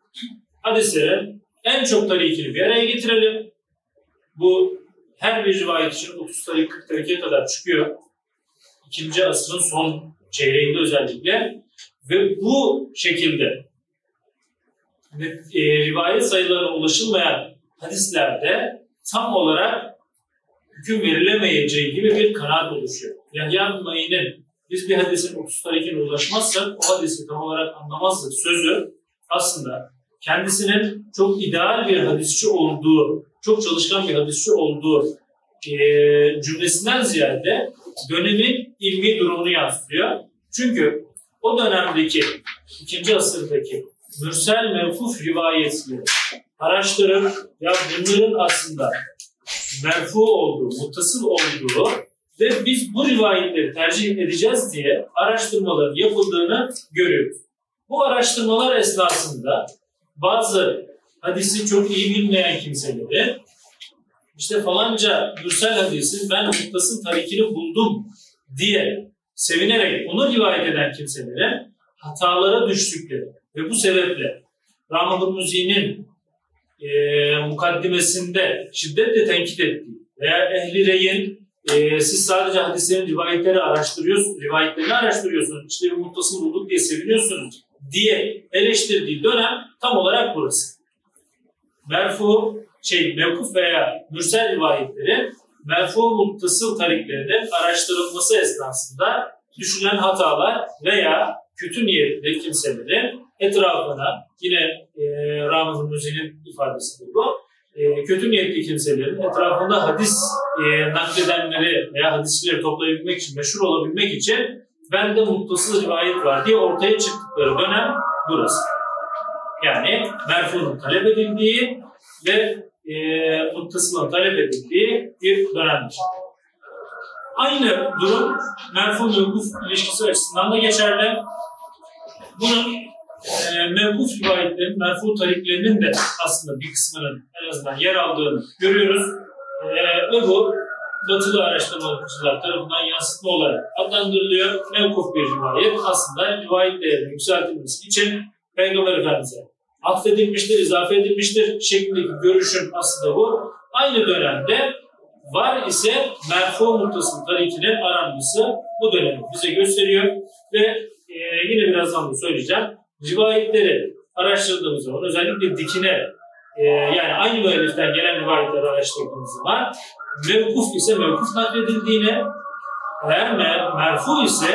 Hadislerin en çok tarikini bir araya getirelim. Bu her bir rivayet için 30 tarik 40 tarikiye kadar çıkıyor. İkinci asrın son çeyreğinde özellikle. Ve bu şekilde e, rivayet sayılarına ulaşılmayan hadislerde tam olarak hüküm verilemeyeceği gibi bir kanaat oluşuyor. Yahya Mayin'in biz bir hadisin 30 tarikine ulaşmazsak o hadisi tam olarak anlamazdık sözü aslında kendisinin çok ideal bir hadisçi olduğu, çok çalışkan bir hadisçi olduğu e, cümlesinden ziyade dönemin ilmi durumunu yansıtıyor. Çünkü o dönemdeki, ikinci asırdaki mürsel mevkuf rivayetleri araştırır ya bunların aslında merfu olduğu, muttasıl olduğu ve biz bu rivayetleri tercih edeceğiz diye araştırmaların yapıldığını görüyoruz. Bu araştırmalar esnasında bazı hadisi çok iyi bilmeyen kimseleri işte falanca mürsel hadisi ben muttasıl tarikini buldum diye sevinerek onu rivayet eden kimselere hatalara düştükleri ve bu sebeple Rahman Müzi'nin e, mukaddimesinde şiddetle tenkit ettiği veya Ehli Rey'in e, siz sadece hadislerin rivayetleri araştırıyorsunuz, rivayetlerini araştırıyorsunuz, işte bir muttasıl bulduk diye seviniyorsunuz diye eleştirdiği dönem tam olarak burası. merfu şey mevkuf veya mürsel rivayetleri merfu muttasıl tariklerinin araştırılması esnasında düşülen hatalar veya kötü niyetli kimselerin etrafına yine e, Ramazan Müzi'nin ifadesidir bu. E, kötü niyetli kimselerin etrafında hadis e, nakledenleri veya hadisçileri toplayabilmek için, meşhur olabilmek için bende muttasız rivayet var diye ortaya çıktıkları dönem burası. Yani merfunun talep edildiği ve e, muttasılın talep edildiği bir dönemdir. Aynı durum merfu mevkuf ilişkisi açısından da geçerli. Bunun e, mevkuf rivayetlerin, merfu tariklerinin de aslında bir kısmının en azından yer aldığını görüyoruz. E, ve bu batılı araştırmacılar tarafından yansıtma olarak adlandırılıyor. Mevkuf bir rivayet aslında rivayet değerinin yükseltilmesi için Peygamber Efendimiz'e atfedilmiştir, izafe edilmiştir şeklindeki görüşün aslında bu. Aynı dönemde var ise merfu muttasıl tarikinin aranması bu dönemi bize gösteriyor ve e, yine birazdan da söyleyeceğim. Rivayetleri araştırdığımız zaman özellikle dikine e, yani aynı müelliften gelen rivayetleri araştırdığımız zaman mevkuf ise mevkuf nakledildiğine eğer mer merfu ise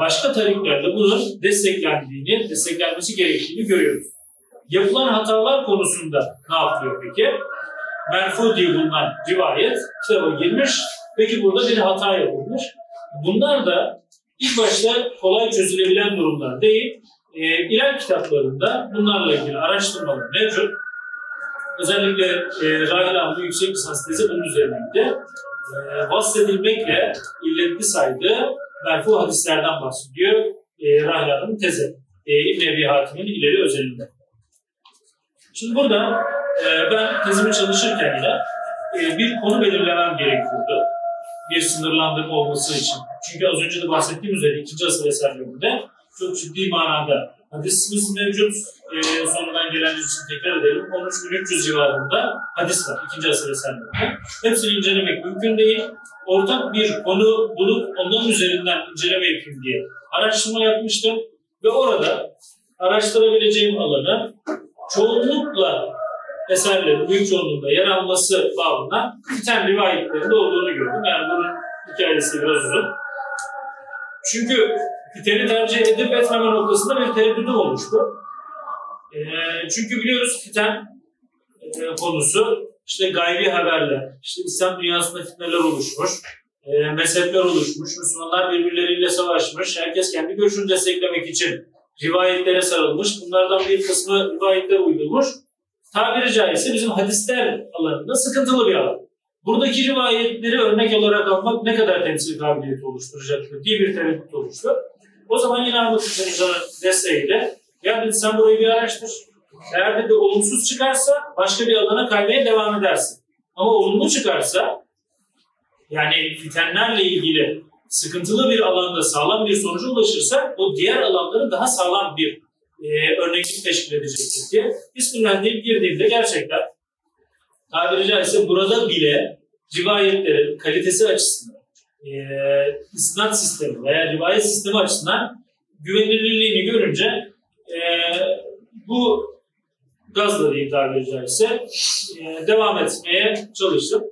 başka tariklerle bunun desteklendiğini, desteklenmesi gerektiğini görüyoruz. Yapılan hatalar konusunda ne yapıyor peki? Merfu diye bulunan rivayet kitaba girmiş. Peki burada bir hata yapılmış. Bunlar da ilk başta kolay çözülebilen durumlar değil. E, iler kitaplarında bunlarla ilgili araştırmalar mevcut. Özellikle e, Rahil Ahmet'in yüksek lisans tezi bunun üzerineydi. E, vasfedilmekle illetli saydığı merfu hadislerden bahsediyor e, Rahil Ahmet'in tezi. E, İbn Ebi Hatim'in ileri özelinde. Şimdi burada e, ben tezimi çalışırken yine e, bir konu belirlemem gerekiyordu. Bir sınırlandırma olması için. Çünkü az önce de bahsettiğim üzere ikinci asır eserlerinde çok ciddi manada hadisimiz mevcut. E, sonradan gelenler için tekrar edelim. 13.300 civarında hadis var ikinci asır eserlerinde. Hepsini incelemek mümkün değil. Ortak bir konu bulup ondan üzerinden inceleme yapayım diye araştırma yapmıştım. Ve orada araştırabileceğim alanı çoğunlukla eserlerin büyük çoğunluğunda yer alması bağımından biten rivayetlerinde olduğunu gördüm. Yani bunun hikayesi biraz uzun. Çünkü fiteni tercih edip etmeme noktasında bir tereddütüm olmuştu. E, çünkü biliyoruz fiten e, konusu işte gaybi haberler, işte İslam dünyasında fitneler oluşmuş, e, mezhepler oluşmuş, Müslümanlar birbirleriyle savaşmış, herkes kendi görüşünü desteklemek için rivayetlere sarılmış. Bunlardan bir kısmı rivayetler uydurmuş. Tabiri caizse bizim hadisler alanında sıkıntılı bir alan. Buradaki rivayetleri örnek olarak almak ne kadar temsil kabiliyeti oluşturacaktır diye bir tereddüt oluştu. O zaman yine Ahmet Hoca'nın desteğiyle ya dedi sen burayı bir araştır. Eğer dedi olumsuz çıkarsa başka bir alana kaymaya devam edersin. Ama olumlu çıkarsa yani fitenlerle ilgili sıkıntılı bir alanda sağlam bir sonuca ulaşırsa o diğer alanların daha sağlam bir e, örneklik teşkil edecektir diye Bismillah deyip girdiğimde gerçekten tabiri caizse burada bile rivayetlerin kalitesi açısından e, isnat sistemi veya rivayet sistemi açısından güvenilirliğini görünce e, bu gazla diyeyim tabiri caizse e, devam etmeye çalıştım.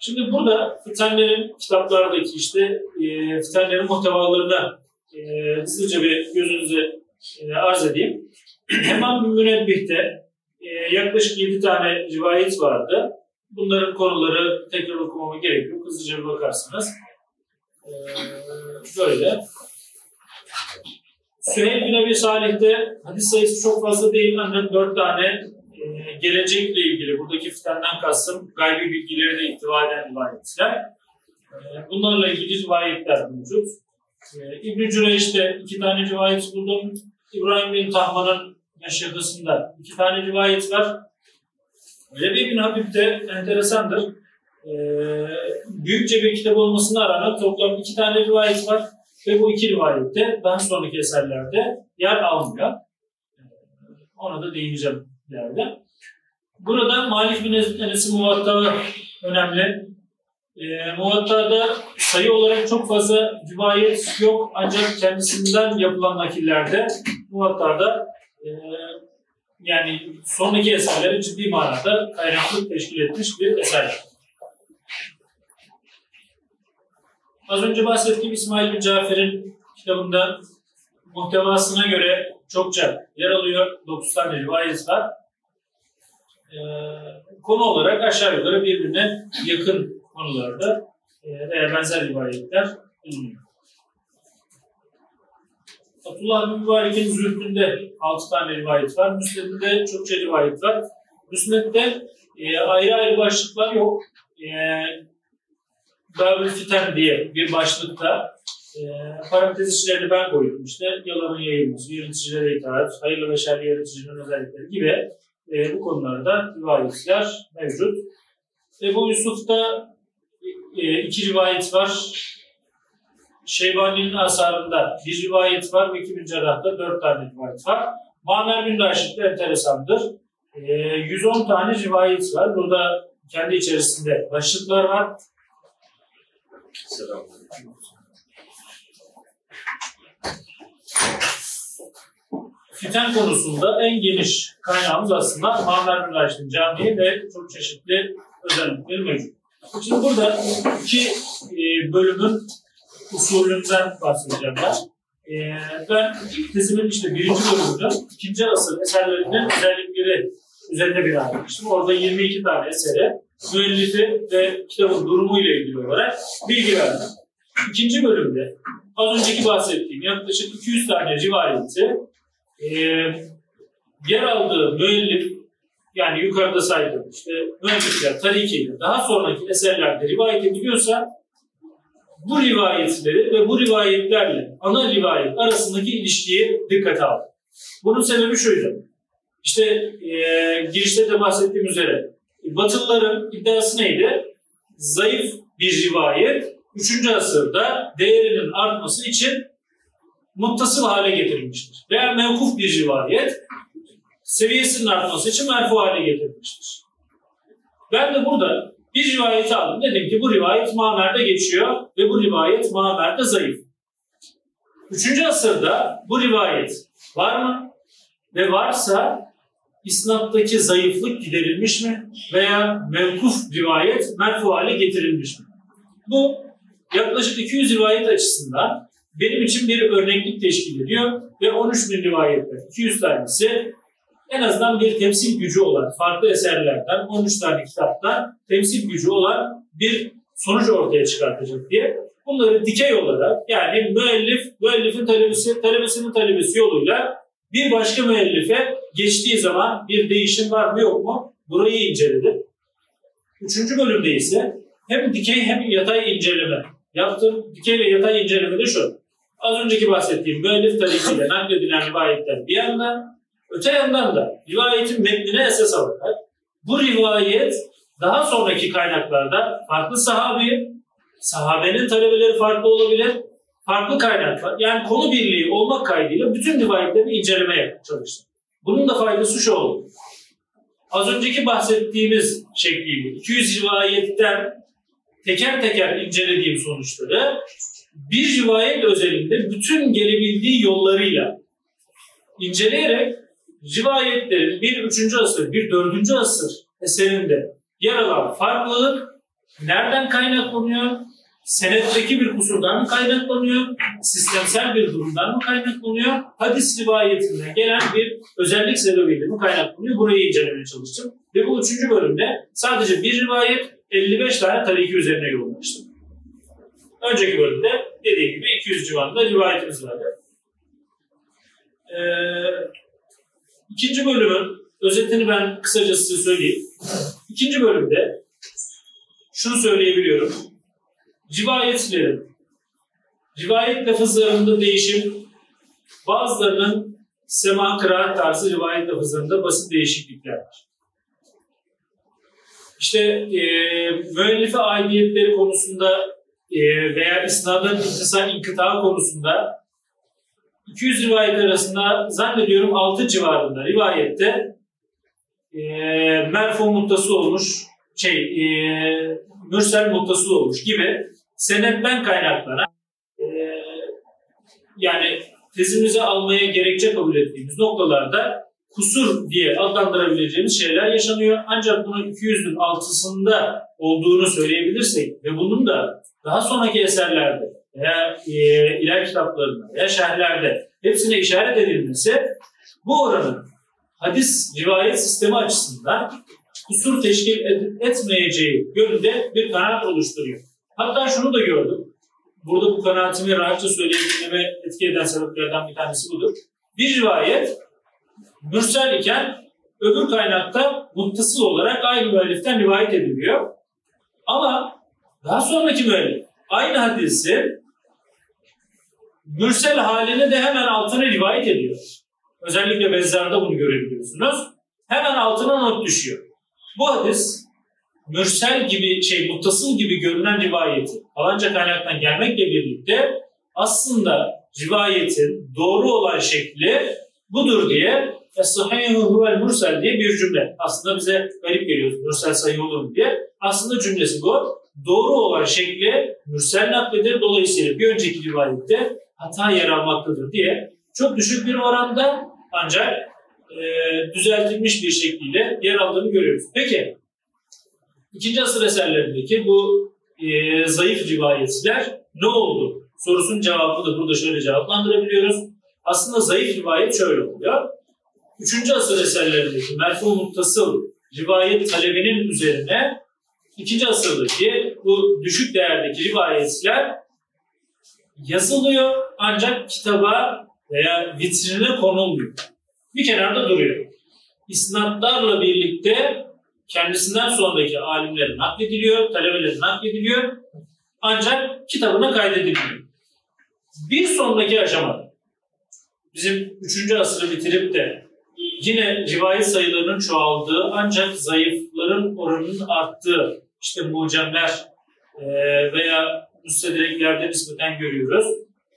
Şimdi burada fitenlerin kitaplardaki işte e, fitenlerin muhtevalarına e, hızlıca bir gözünüze e, arz edeyim. Hemen Münebbih'te e, yaklaşık 7 tane rivayet vardı. Bunların konuları tekrar okumama gerek yok. Hızlıca bir bakarsınız. E, böyle. Süheyl bin Ebi Salih'te hadis sayısı çok fazla değil ancak 4 tane e, gelecekle ilgili buradaki fitenden kastım gaybi bilgileri de ihtiva eden rivayetler. E, bunlarla ilgili rivayetler mevcut. E, İbn-i Cüreyş'te iki tane rivayet buldum. İbrahim bin Tahman'ın yaşadısında iki tane rivayet var. Rebi bin Habib de enteresandır. E, büyükçe bir kitap olmasına rağmen toplam iki tane rivayet var. Ve bu iki rivayette daha sonraki eserlerde yer almıyor. Ona da değineceğim ileride. Burada Malik bin Enes'in muvatta önemli. E, muvattada sayı olarak çok fazla rivayet yok ancak kendisinden yapılan nakillerde muvattada e, yani sonraki eserlere ciddi manada kaynaklık teşkil etmiş bir eser. Az önce bahsettiğim İsmail bin Cafer'in kitabında muhtevasına göre çokça yer alıyor. 9 tane rivayet var. Ee, konu olarak aşağı yukarı birbirine yakın konularda e, veya benzer rivayetler bulunuyor. Abdullah bin Mübarek'in Zülfünde 6 tane rivayet var. Müsned'de çokça rivayet var. Müsned'de e, ayrı ayrı başlıklar yok. E, Babül Fiten diye bir başlıkta e, parantez içlerini ben koydum. İşte yalanın yayılması, yöneticilere itaat, hayırlı ve şerli yöneticinin özellikleri gibi e, bu konularda rivayetler mevcut. E, bu Yusuf'ta e, iki rivayet var. Şeybani'nin asarında bir rivayet var ve İbn Cerrah'ta dört tane rivayet var. Mamer bin Raşid de enteresandır. E, 110 tane rivayet var. Burada kendi içerisinde başlıklar var. Selam. Fiten konusunda en geniş kaynağımız aslında Mamer Raşid'in camii ve çok çeşitli özellikleri mevcut. Şimdi burada iki e, bölümün usulünden bahsedeceğim ben. E, ben tezimin işte birinci bölümünü ikinci asır eserlerinin özellikleri üzerine bir anlatmıştım. Orada 22 tane esere müellifi ve kitabın durumu ile ilgili olarak bilgi verdim. İkinci bölümde az önceki bahsettiğim yaklaşık 200 tane rivayeti e, yer aldığı müellif yani yukarıda saydığım işte müellifler, tarikiyle daha sonraki eserlerde rivayet ediliyorsa bu rivayetleri ve bu rivayetlerle ana rivayet arasındaki ilişkiyi dikkate al. Bunun sebebi şuydu. İşte e, girişte de bahsettiğim üzere Batılıların iddiası neydi? Zayıf bir rivayet 3. asırda değerinin artması için muttasıl hale getirilmiştir. Veya mevkuf bir rivayet seviyesinin artması için merfu hale getirilmiştir. Ben de burada bir rivayeti aldım. Dedim ki bu rivayet Mamer'de geçiyor ve bu rivayet Mamer'de zayıf. Üçüncü asırda bu rivayet var mı? Ve varsa isnattaki zayıflık giderilmiş mi? Veya mevkuf rivayet merfu hale getirilmiş mi? Bu yaklaşık 200 rivayet açısından benim için bir örneklik teşkil ediyor ve 13 bin rivayetten 200 tanesi en azından bir temsil gücü olan farklı eserlerden 13 tane kitaptan temsil gücü olan bir sonuç ortaya çıkartacak diye bunları dikey olarak yani müellif, müellifin talebesi, talebesinin talebesi yoluyla bir başka müellife geçtiği zaman bir değişim var mı yok mu burayı inceledim. Üçüncü bölümde ise hem dikey hem yatay inceleme yaptım. Dikey ve yatay inceleme de şu. Az önceki bahsettiğim müellif tarihiyle nakledilen rivayetler bir yandan Öte yandan da rivayetin metnine esas alarak bu rivayet daha sonraki kaynaklarda farklı sahabi, sahabenin talebeleri farklı olabilir, farklı kaynaklar. Yani konu birliği olmak kaydıyla bütün rivayetleri incelemeye çalıştım. Bunun da faydası şu oldu. Az önceki bahsettiğimiz şekliyle 200 rivayetten teker teker incelediğim sonuçları bir rivayet özelinde bütün gelebildiği yollarıyla inceleyerek rivayetlerin bir üçüncü asır, bir dördüncü asır eserinde yer alan farklılık nereden kaynaklanıyor? Senetteki bir kusurdan mı kaynaklanıyor? Sistemsel bir durumdan mı kaynaklanıyor? Hadis rivayetinden gelen bir özellik sebebiyle mi kaynaklanıyor? Burayı incelemeye çalıştım. Ve bu üçüncü bölümde sadece bir rivayet 55 tane tariki üzerine yoğunlaştım. Önceki bölümde dediğim gibi 200 civarında rivayetimiz vardı. Ee, İkinci bölümün özetini ben kısaca size söyleyeyim. İkinci bölümde şunu söyleyebiliyorum. Rivayetlerin, rivayet lafızlarında değişim, bazılarının sema kıraat tarzı rivayet lafızlarında basit değişiklikler var. İşte e, müellife aidiyetleri konusunda e, veya isnadın intisal inkıta konusunda 200 rivayet arasında zannediyorum 6 civarında rivayette e, merfu muttası olmuş, şey, e, mürsel muttası olmuş gibi senetten kaynaklanan e, yani tezimize almaya gerekçe kabul ettiğimiz noktalarda kusur diye adlandırabileceğimiz şeyler yaşanıyor. Ancak bunun 200'ün altısında olduğunu söyleyebilirsek ve bunun da daha sonraki eserlerde veya e, iler kitaplarında veya şerhlerde hepsine işaret edilmesi bu oranın hadis rivayet sistemi açısından kusur teşkil etmeyeceği yönünde bir kanaat oluşturuyor. Hatta şunu da gördüm. Burada bu kanaatimi rahatça söyleyebilmeme etki eden sebeplerden bir tanesi budur. Bir rivayet mürsel iken öbür kaynakta muttasıl olarak aynı müelliften rivayet ediliyor. Ama daha sonraki müellif aynı hadisi mürsel halini de hemen altına rivayet ediyor. Özellikle Bezzar'da bunu görebiliyorsunuz. Hemen altına not düşüyor. Bu hadis mürsel gibi şey muttasıl gibi görünen rivayeti falanca kaynaktan gelmekle birlikte aslında rivayetin doğru olan şekli budur diye Es-sahihu huvel mursel diye bir cümle. Aslında bize garip geliyor. Mürsel sayı olur diye. Aslında cümlesi bu. Doğru olan şekli mürsel naklidir. Dolayısıyla bir önceki rivayette hata yer almaktadır diye çok düşük bir oranda ancak e, düzeltilmiş bir şekliyle yer aldığını görüyoruz. Peki ikinci asır eserlerindeki bu e, zayıf rivayetler ne oldu? Sorusunun cevabını da burada şöyle cevaplandırabiliyoruz. Aslında zayıf rivayet şöyle oluyor. Üçüncü asır eserlerindeki merfu muttasıl rivayet talebinin üzerine ikinci asırdaki bu düşük değerdeki rivayetler yazılıyor ancak kitaba veya vitrine konulmuyor. Bir kenarda duruyor. İsnatlarla birlikte kendisinden sonraki alimlerin naklediliyor, talebelerin naklediliyor ancak kitabına kaydedilmiyor. Bir sonraki aşamada bizim 3. asırı bitirip de yine rivayet sayılarının çoğaldığı ancak zayıfların oranının arttığı işte mucemler e, veya müstedreklerde nispeten görüyoruz.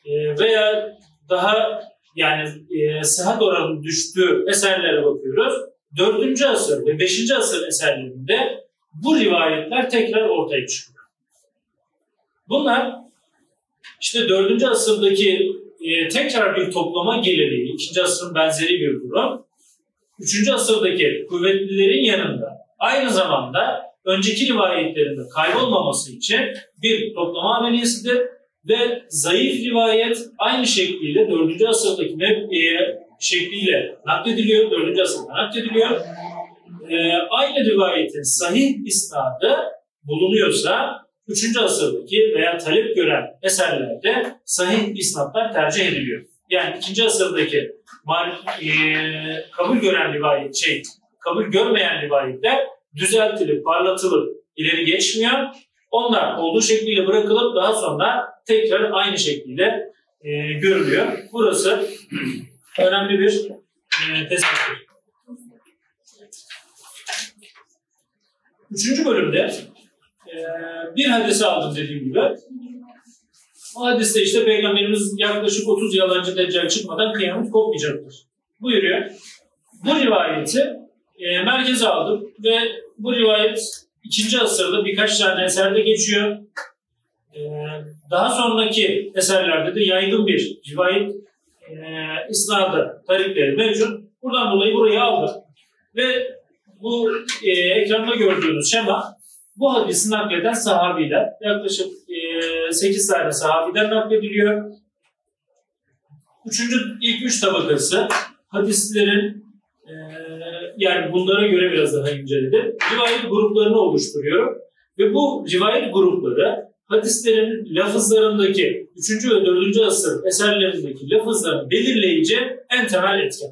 E, veya daha yani e, sıhhat oranının düştüğü eserlere bakıyoruz. 4. asır ve 5. asır eserlerinde bu rivayetler tekrar ortaya çıkıyor. Bunlar işte 4. asırdaki e, tekrar bir toplama geleneği, 2. asrın benzeri bir durum. 3. asırdaki kuvvetlilerin yanında aynı zamanda önceki rivayetlerinde kaybolmaması için bir toplama ameliyesidir ve zayıf rivayet aynı şekliyle 4. asırdaki mevkiye şekliyle naklediliyor, 4. asırda naklediliyor. Ee, aynı rivayetin sahih isnadı bulunuyorsa 3. asırdaki veya talep gören eserlerde sahih isnatlar tercih ediliyor. Yani 2. asırdaki e, kabul gören rivayet şey, kabul görmeyen rivayetler düzeltilip, parlatılıp ileri geçmiyor. Onlar olduğu şekliyle bırakılıp daha sonra tekrar aynı şekliyle e, görülüyor. Burası önemli bir e, tespittir. Üçüncü bölümde e, bir hadisi aldım dediğim gibi. O hadiste işte Peygamberimiz yaklaşık 30 yalancı deccal çıkmadan kıyamet kopmayacaktır. Buyuruyor. Bu rivayeti e, merkeze aldım ve bu rivayet ikinci asırda birkaç tane eserde geçiyor. E, daha sonraki eserlerde de yaygın bir rivayet e, isnadı tarikleri mevcut. Buradan dolayı burayı aldım. Ve bu e, ekranda gördüğünüz şema bu hadisi nakleden sahabiler. Yaklaşık e, 8 tane sahabiden naklediliyor. Üçüncü, ilk üç tabakası hadislerin e, yani bunlara göre biraz daha inceledi. Rivayet gruplarını oluşturuyor. Ve bu rivayet grupları hadislerin lafızlarındaki 3. ve 4. asır eserlerindeki lafızların belirleyici en temel etken.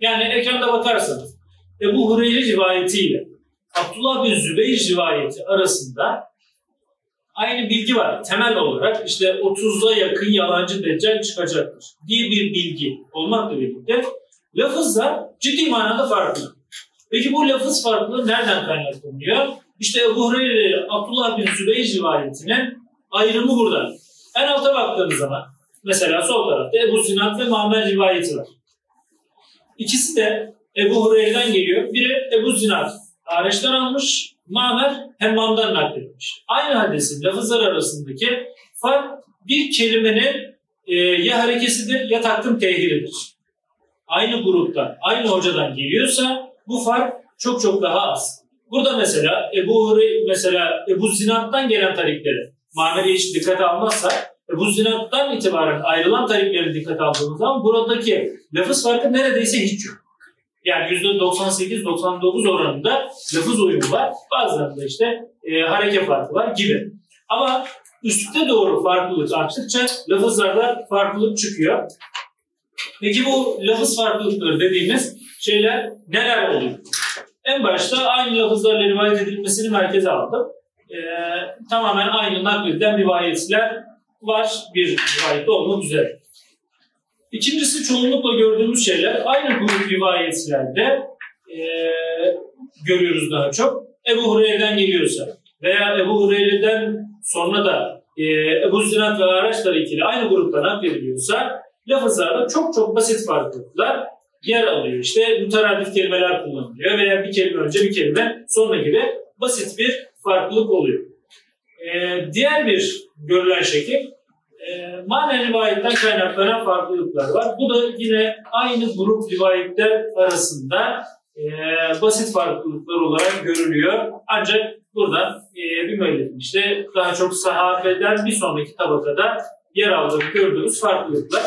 Yani ekranda bakarsanız Ebu Hureyre rivayetiyle Abdullah bin Zübeyir rivayeti arasında aynı bilgi var. Temel olarak işte 30'a yakın yalancı deccal çıkacaktır diye bir bilgi olmakla birlikte lafızlar ciddi manada farklı. Peki bu lafız farklılığı nereden kaynaklanıyor? İşte Ebu Hureyre Abdullah bin Zübeyir rivayetinin ayrımı burada. En alta baktığımız zaman mesela sol tarafta Ebu Zinat ve Muhammed rivayeti var. İkisi de Ebu Hureyre'den geliyor. Biri Ebu Zinat Areş'ten almış, Mamer Hemmam'dan nakletmiş. Aynı hadisin lafızlar arasındaki fark bir kelimenin e, ya harekesidir ya taktım tehiridir. aynı gruptan, aynı hocadan geliyorsa bu fark çok çok daha az. Burada mesela Ebu Hureyre, mesela Ebu Zinat'tan gelen tarikleri Mameri hiç dikkate almazsak Ebu Zinat'tan itibaren ayrılan tarikleri dikkate aldığımız zaman buradaki lafız farkı neredeyse hiç yok. Yani %98-99 oranında lafız uyumu var. Bazılarında işte e, hareket farkı var gibi. Ama üstte doğru farklılık arttıkça lafızlarda farklılık çıkıyor. Peki bu lafız farklılıkları dediğimiz şeyler neler oluyor? En başta aynı lafızlarla rivayet edilmesini merkeze aldım. Ee, tamamen aynı nakledilen rivayetler var bir rivayette olmak üzere. İkincisi çoğunlukla gördüğümüz şeyler aynı grup rivayetlerde e, görüyoruz daha çok. Ebu Hureyre'den geliyorsa veya Ebu Hureyre'den sonra da e, Ebu Zinat ve Araçlar ikili aynı grupta naklediliyorsa lafızlarda çok çok basit farklılıklar yer alıyor. İşte müteradif kelimeler kullanılıyor veya bir kelime önce bir kelime sonra gibi basit bir farklılık oluyor. Ee, diğer bir görülen şekil e, manen rivayetten kaynaklanan farklılıklar var. Bu da yine aynı grup rivayetler arasında e, basit farklılıklar olarak görülüyor. Ancak buradan e, bir müellifin işte daha çok sahabeden bir sonraki tabakada yer aldığını gördüğümüz farklılıklar.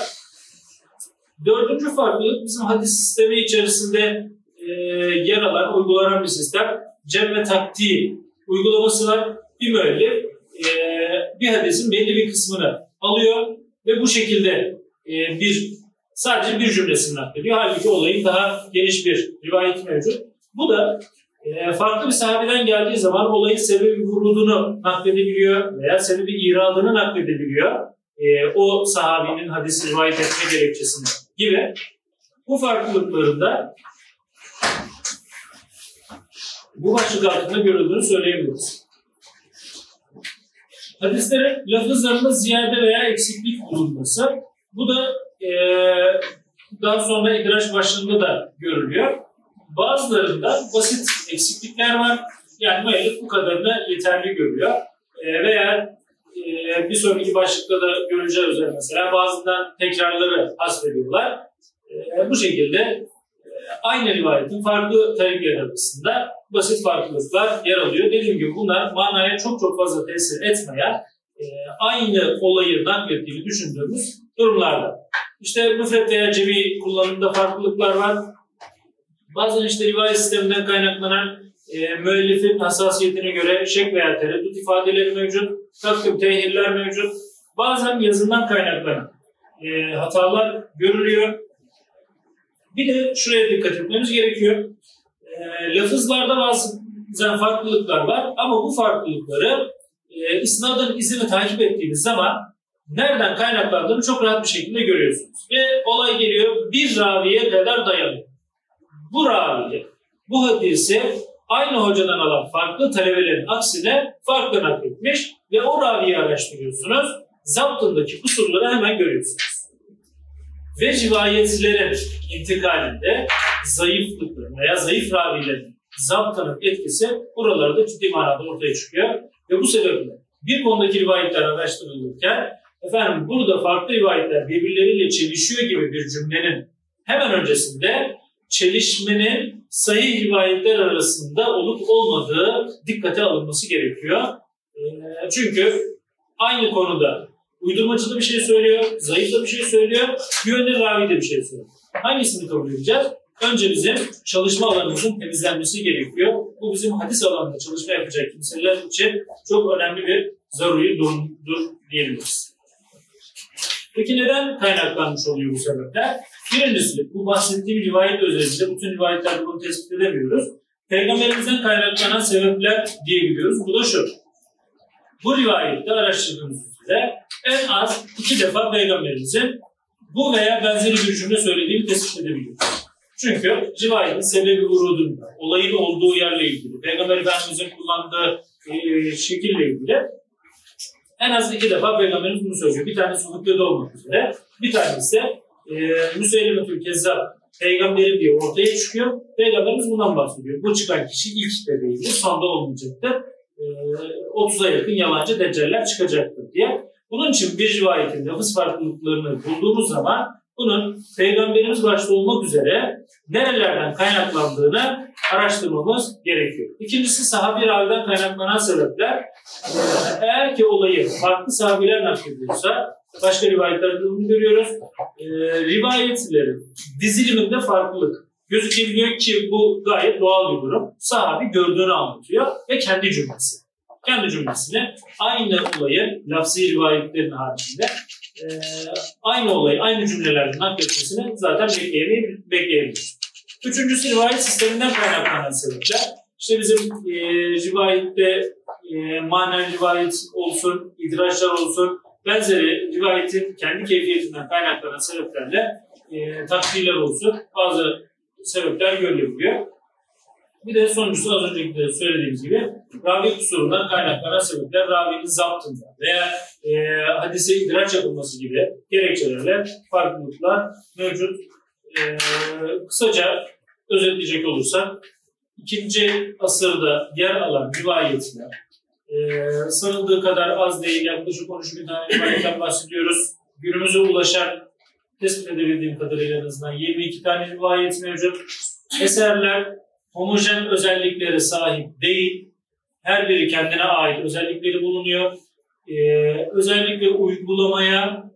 Dördüncü farklılık bizim hadis sistemi içerisinde e, yer alan, uygulanan bir sistem. Cem ve taktiği uygulaması var. Bir müellif e, bir hadisin belli bir kısmını alıyor ve bu şekilde e, bir sadece bir cümlesini naklediyor. Halbuki olayın daha geniş bir rivayet mevcut. Bu da farklı bir sahabeden geldiği zaman olayın sebebi vurudunu nakledebiliyor veya sebebi iradını nakledebiliyor. O sahabinin hadisi rivayet etme gerekçesini gibi. Bu farklılıklarında bu başlık altında görüldüğünü söyleyebiliriz. Hadislerin lafızlarında ziyade veya eksiklik bulunması. Bu da e, daha sonra idraç başlığında da görülüyor. Bazılarında basit eksiklikler var. Yani müellif bu kadarını yeterli görüyor. E, veya e, bir sonraki başlıkta da göreceğiz mesela bazıdan tekrarları hasbediyorlar. E, bu şekilde e, aynı rivayetin farklı tarikler arasında basit farklılıklar yer alıyor. Dediğim gibi bunlar manaya çok çok fazla tesir etmeyen e, aynı olayı naklettiğini düşündüğümüz durumlarda. İşte müfret veya cemi kullanımında farklılıklar var. Bazen işte rivayet sisteminden kaynaklanan e, müellifin hassasiyetine göre şek veya tereddüt ifadeleri mevcut, takdim tehirler mevcut. Bazen yazından kaynaklanan e, hatalar görülüyor. Bir de şuraya dikkat etmemiz gerekiyor. E, lafızlarda bazen farklılıklar var ama bu farklılıkları e, isnadın izini takip ettiğiniz zaman nereden kaynaklandığını çok rahat bir şekilde görüyorsunuz. Ve olay geliyor bir raviye kadar dayanıyor. Bu raviye bu hadisi aynı hocadan alan farklı talebelerin aksine farklı nakletmiş ve o raviyi araştırıyorsunuz. Zaptındaki kusurları hemen görüyorsunuz. Ve rivayetlerin intikalinde zayıflıkların veya zayıf ravilerin zaptının etkisi buralarda ciddi manada ortaya çıkıyor. Ve bu sebeple bir konudaki rivayetler araştırılırken efendim burada farklı rivayetler birbirleriyle çelişiyor gibi bir cümlenin hemen öncesinde çelişmenin sahih rivayetler arasında olup olmadığı dikkate alınması gerekiyor. Çünkü aynı konuda uydurmacı da bir şey söylüyor, zayıf da bir şey söylüyor, güvenilir ravi de bir şey söylüyor. Hangisini kabul edeceğiz? Önce bizim çalışma alanımızın temizlenmesi gerekiyor. Bu bizim hadis alanında çalışma yapacak kimseler için çok önemli bir zaruri durumdur diyebiliriz. Peki neden kaynaklanmış oluyor bu sebepler? Birincisi bu bahsettiğim rivayet özelinde bütün rivayetlerde bunu tespit edemiyoruz. Peygamberimizden kaynaklanan sebepler diyebiliyoruz. Bu da şu. Bu rivayette araştırdığımız üzere en az iki defa Peygamberimizin bu veya benzeri bir cümle söylediğini tespit edebiliyoruz. Çünkü rivayetin sebebi vurudunda, olayın olduğu yerle ilgili, Peygamber Efendimiz'in kullandığı e, şekille ilgili en az iki defa Peygamberimiz bunu söylüyor. Bir tanesi hutbede olmak üzere, bir tanesi e, Müseylimetül Kezzab peygamberim diye ortaya çıkıyor. Peygamberimiz bundan bahsediyor. Bu çıkan kişi ilk de değildir, sonda olmayacaktır. E, 30'a yakın yalancı deccaller çıkacaktır diye. Bunun için bir rivayetin lafız farklılıklarını bulduğumuz zaman bunun Peygamberimiz başta olmak üzere nerelerden kaynaklandığını araştırmamız gerekiyor. İkincisi sahabi raviden kaynaklanan sebepler. Ee, Eğer ki olayı farklı sahabiler naklediyorsa başka rivayetlerde bunu görüyoruz. Ee, rivayetlerin diziliminde farklılık gözükebiliyor ki bu gayet doğal bir durum. Sahabi gördüğünü anlatıyor ve kendi cümlesi. Kendi cümlesini aynı olayı lafzi rivayetlerin haricinde e, aynı olayı aynı cümlelerle nakletmesini zaten bekleyebiliriz. Üçüncüsü rivayet sisteminden kaynaklanan sebepler. İşte bizim e, rivayette e, manen rivayet olsun, idraçlar olsun, benzeri rivayetin kendi keyfiyetinden kaynaklanan sebeplerle e, takdirler olsun bazı sebepler görülebiliyor. Bir de sonuncusu az önceki de söylediğimiz gibi ravi kusurundan kaynaklanan sebepler ravinin zaptında veya e, hadise idraç yapılması gibi gerekçelerle farklılıklar mevcut. E, kısaca özetleyecek olursak ikinci asırda yer alan rivayetler e, sanıldığı kadar az değil yaklaşık 13 bin tane rivayetten bahsediyoruz. Günümüze ulaşan tespit edebildiğim kadarıyla en azından 22 tane rivayet mevcut. Eserler homojen özelliklere sahip değil. Her biri kendine ait özellikleri bulunuyor. Ee, özellikle uygulamaya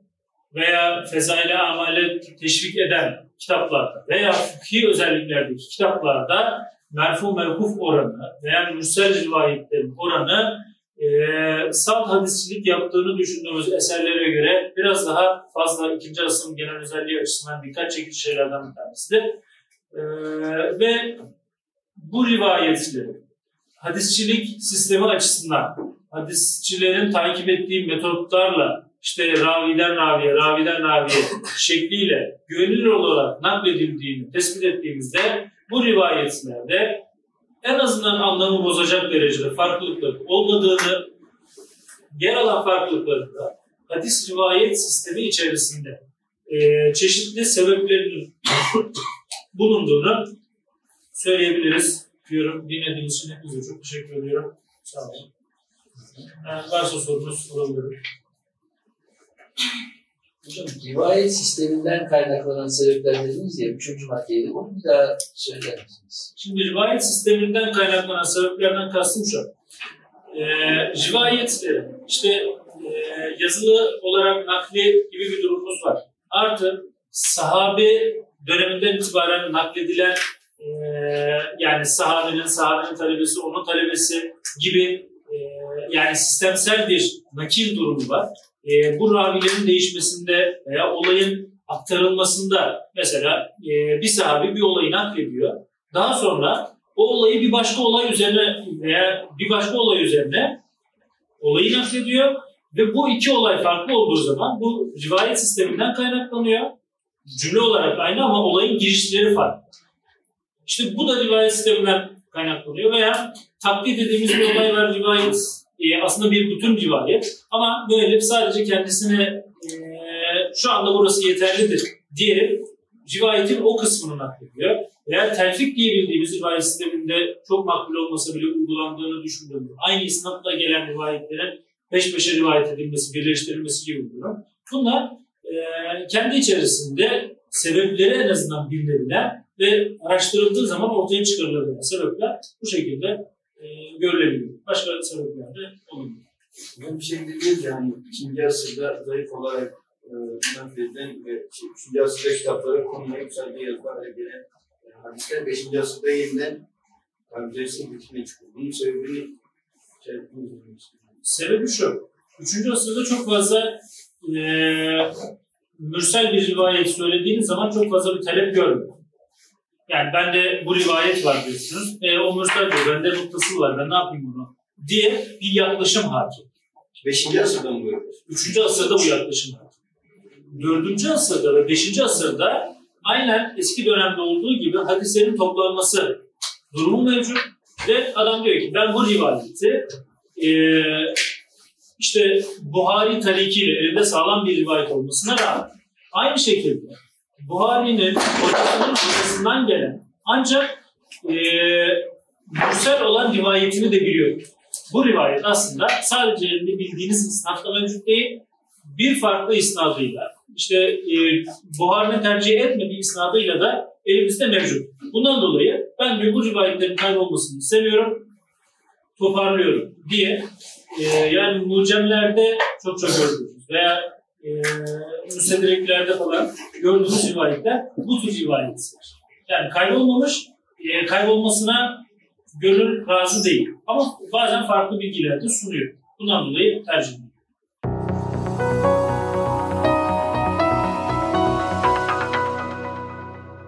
veya fezaile amale teşvik eden kitaplarda veya fıkhi özelliklerdeki kitaplarda merfu mevkuf oranı veya mürsel rivayetlerin oranı e, salt hadisçilik yaptığını düşündüğümüz eserlere göre biraz daha fazla ikinci asrın genel özelliği açısından dikkat çekici şeylerden bir tanesidir. E, ve bu rivayetleri hadisçilik sistemi açısından hadisçilerin takip ettiği metotlarla işte raviden raviye, raviden raviye şekliyle güvenilir olarak nakledildiğini tespit ettiğimizde bu rivayetlerde en azından anlamı bozacak derecede farklılıklar olmadığını, yer alan farklılıkların da hadis rivayet sistemi içerisinde e, çeşitli sebeplerinin bulunduğunu söyleyebiliriz diyorum. Dinlediğiniz için hepinize çok teşekkür ediyorum. Sağ olun. Varsa sorunuz olabilir. Hocam rivayet sisteminden kaynaklanan sebepler dediniz ya, üçüncü maddeydi. Onu bir daha söyler misiniz? Şimdi rivayet sisteminden kaynaklanan sebeplerden kastım şu. E, rivayetlerin işte e, yazılı olarak nakli gibi bir durumumuz var. Artı sahabe döneminden itibaren nakledilen e, yani sahabenin, sahabenin talebesi, onun talebesi gibi e, yani sistemsel bir nakil durumu var. E, bu ravilerin değişmesinde veya olayın aktarılmasında mesela e, bir sahabe bir olayı naklediyor. Daha sonra o olayı bir başka olay üzerine veya bir başka olay üzerine olayı naklediyor ve bu iki olay farklı olduğu zaman bu rivayet sisteminden kaynaklanıyor. Cümle olarak aynı ama olayın girişleri farklı. İşte bu da rivayet sisteminden kaynaklanıyor veya taklit dediğimiz bir olay var rivayet e, aslında bir bütün rivayet ama böyle sadece kendisine e, şu anda burası yeterlidir diye rivayetin o kısmını naklediyor. Veya telfik diye bildiğimiz rivayet sisteminde çok makbul olmasa bile uygulandığını düşündüğümüz aynı isnatla gelen rivayetlerin peş peşe rivayet edilmesi, birleştirilmesi gibi bir durum. Bunlar e, kendi içerisinde sebepleri en azından bilinebilen ve araştırıldığı zaman ortaya çıkarılabilen sebepler bu şekilde görülebiliyor. Başka sebepler de olabilir. Ben bir şey değil yani ikinci asırda zayıf olarak e, nakledilen ve şey, üçüncü asırda kitaplara konuya yükseldiği yazılarla gelen e, hadisler beşinci asırda yeniden kabiliyetin bütüne çıkıyor. Bunun sebebini şey yapmamız Sebebi şu. Üçüncü asırda çok fazla e, mürsel bir rivayet söylediğiniz zaman çok fazla bir talep görmüyor. Yani bende bu rivayet var diyorsunuz. E, o mürsel diyor. Bende noktası var. Ben ne yapayım bunu? Diye bir yaklaşım hakim. Beşinci asırda mı böyle? Üçüncü asırda bu yaklaşım var. Dördüncü asırda ve beşinci asırda aynen eski dönemde olduğu gibi hadislerin toplanması durumu mevcut. Ve adam diyor ki ben bu rivayeti e, işte Buhari tarikiyle elinde sağlam bir rivayet olmasına rağmen aynı şekilde Buhari'nin hocasının hocasından gelen ancak e, olan rivayetini de biliyor. Bu rivayet aslında sadece elinde bildiğiniz isnatla mevcut değil, bir farklı isnadıyla, işte e, buharını tercih etmediği isnadıyla da elimizde mevcut. Bundan dolayı ben diyor bu rivayetlerin kaybolmasını istemiyorum, toparlıyorum diye e, yani mucemlerde çok çok gördüğümüz veya e, müstedreklerde falan gördüğümüz rivayetler bu tür rivayetler. Yani kaybolmamış, e, kaybolmasına gönül razı değil. Ama bazen farklı bilgiler de sunuyor. Bundan dolayı tercih ediyorum.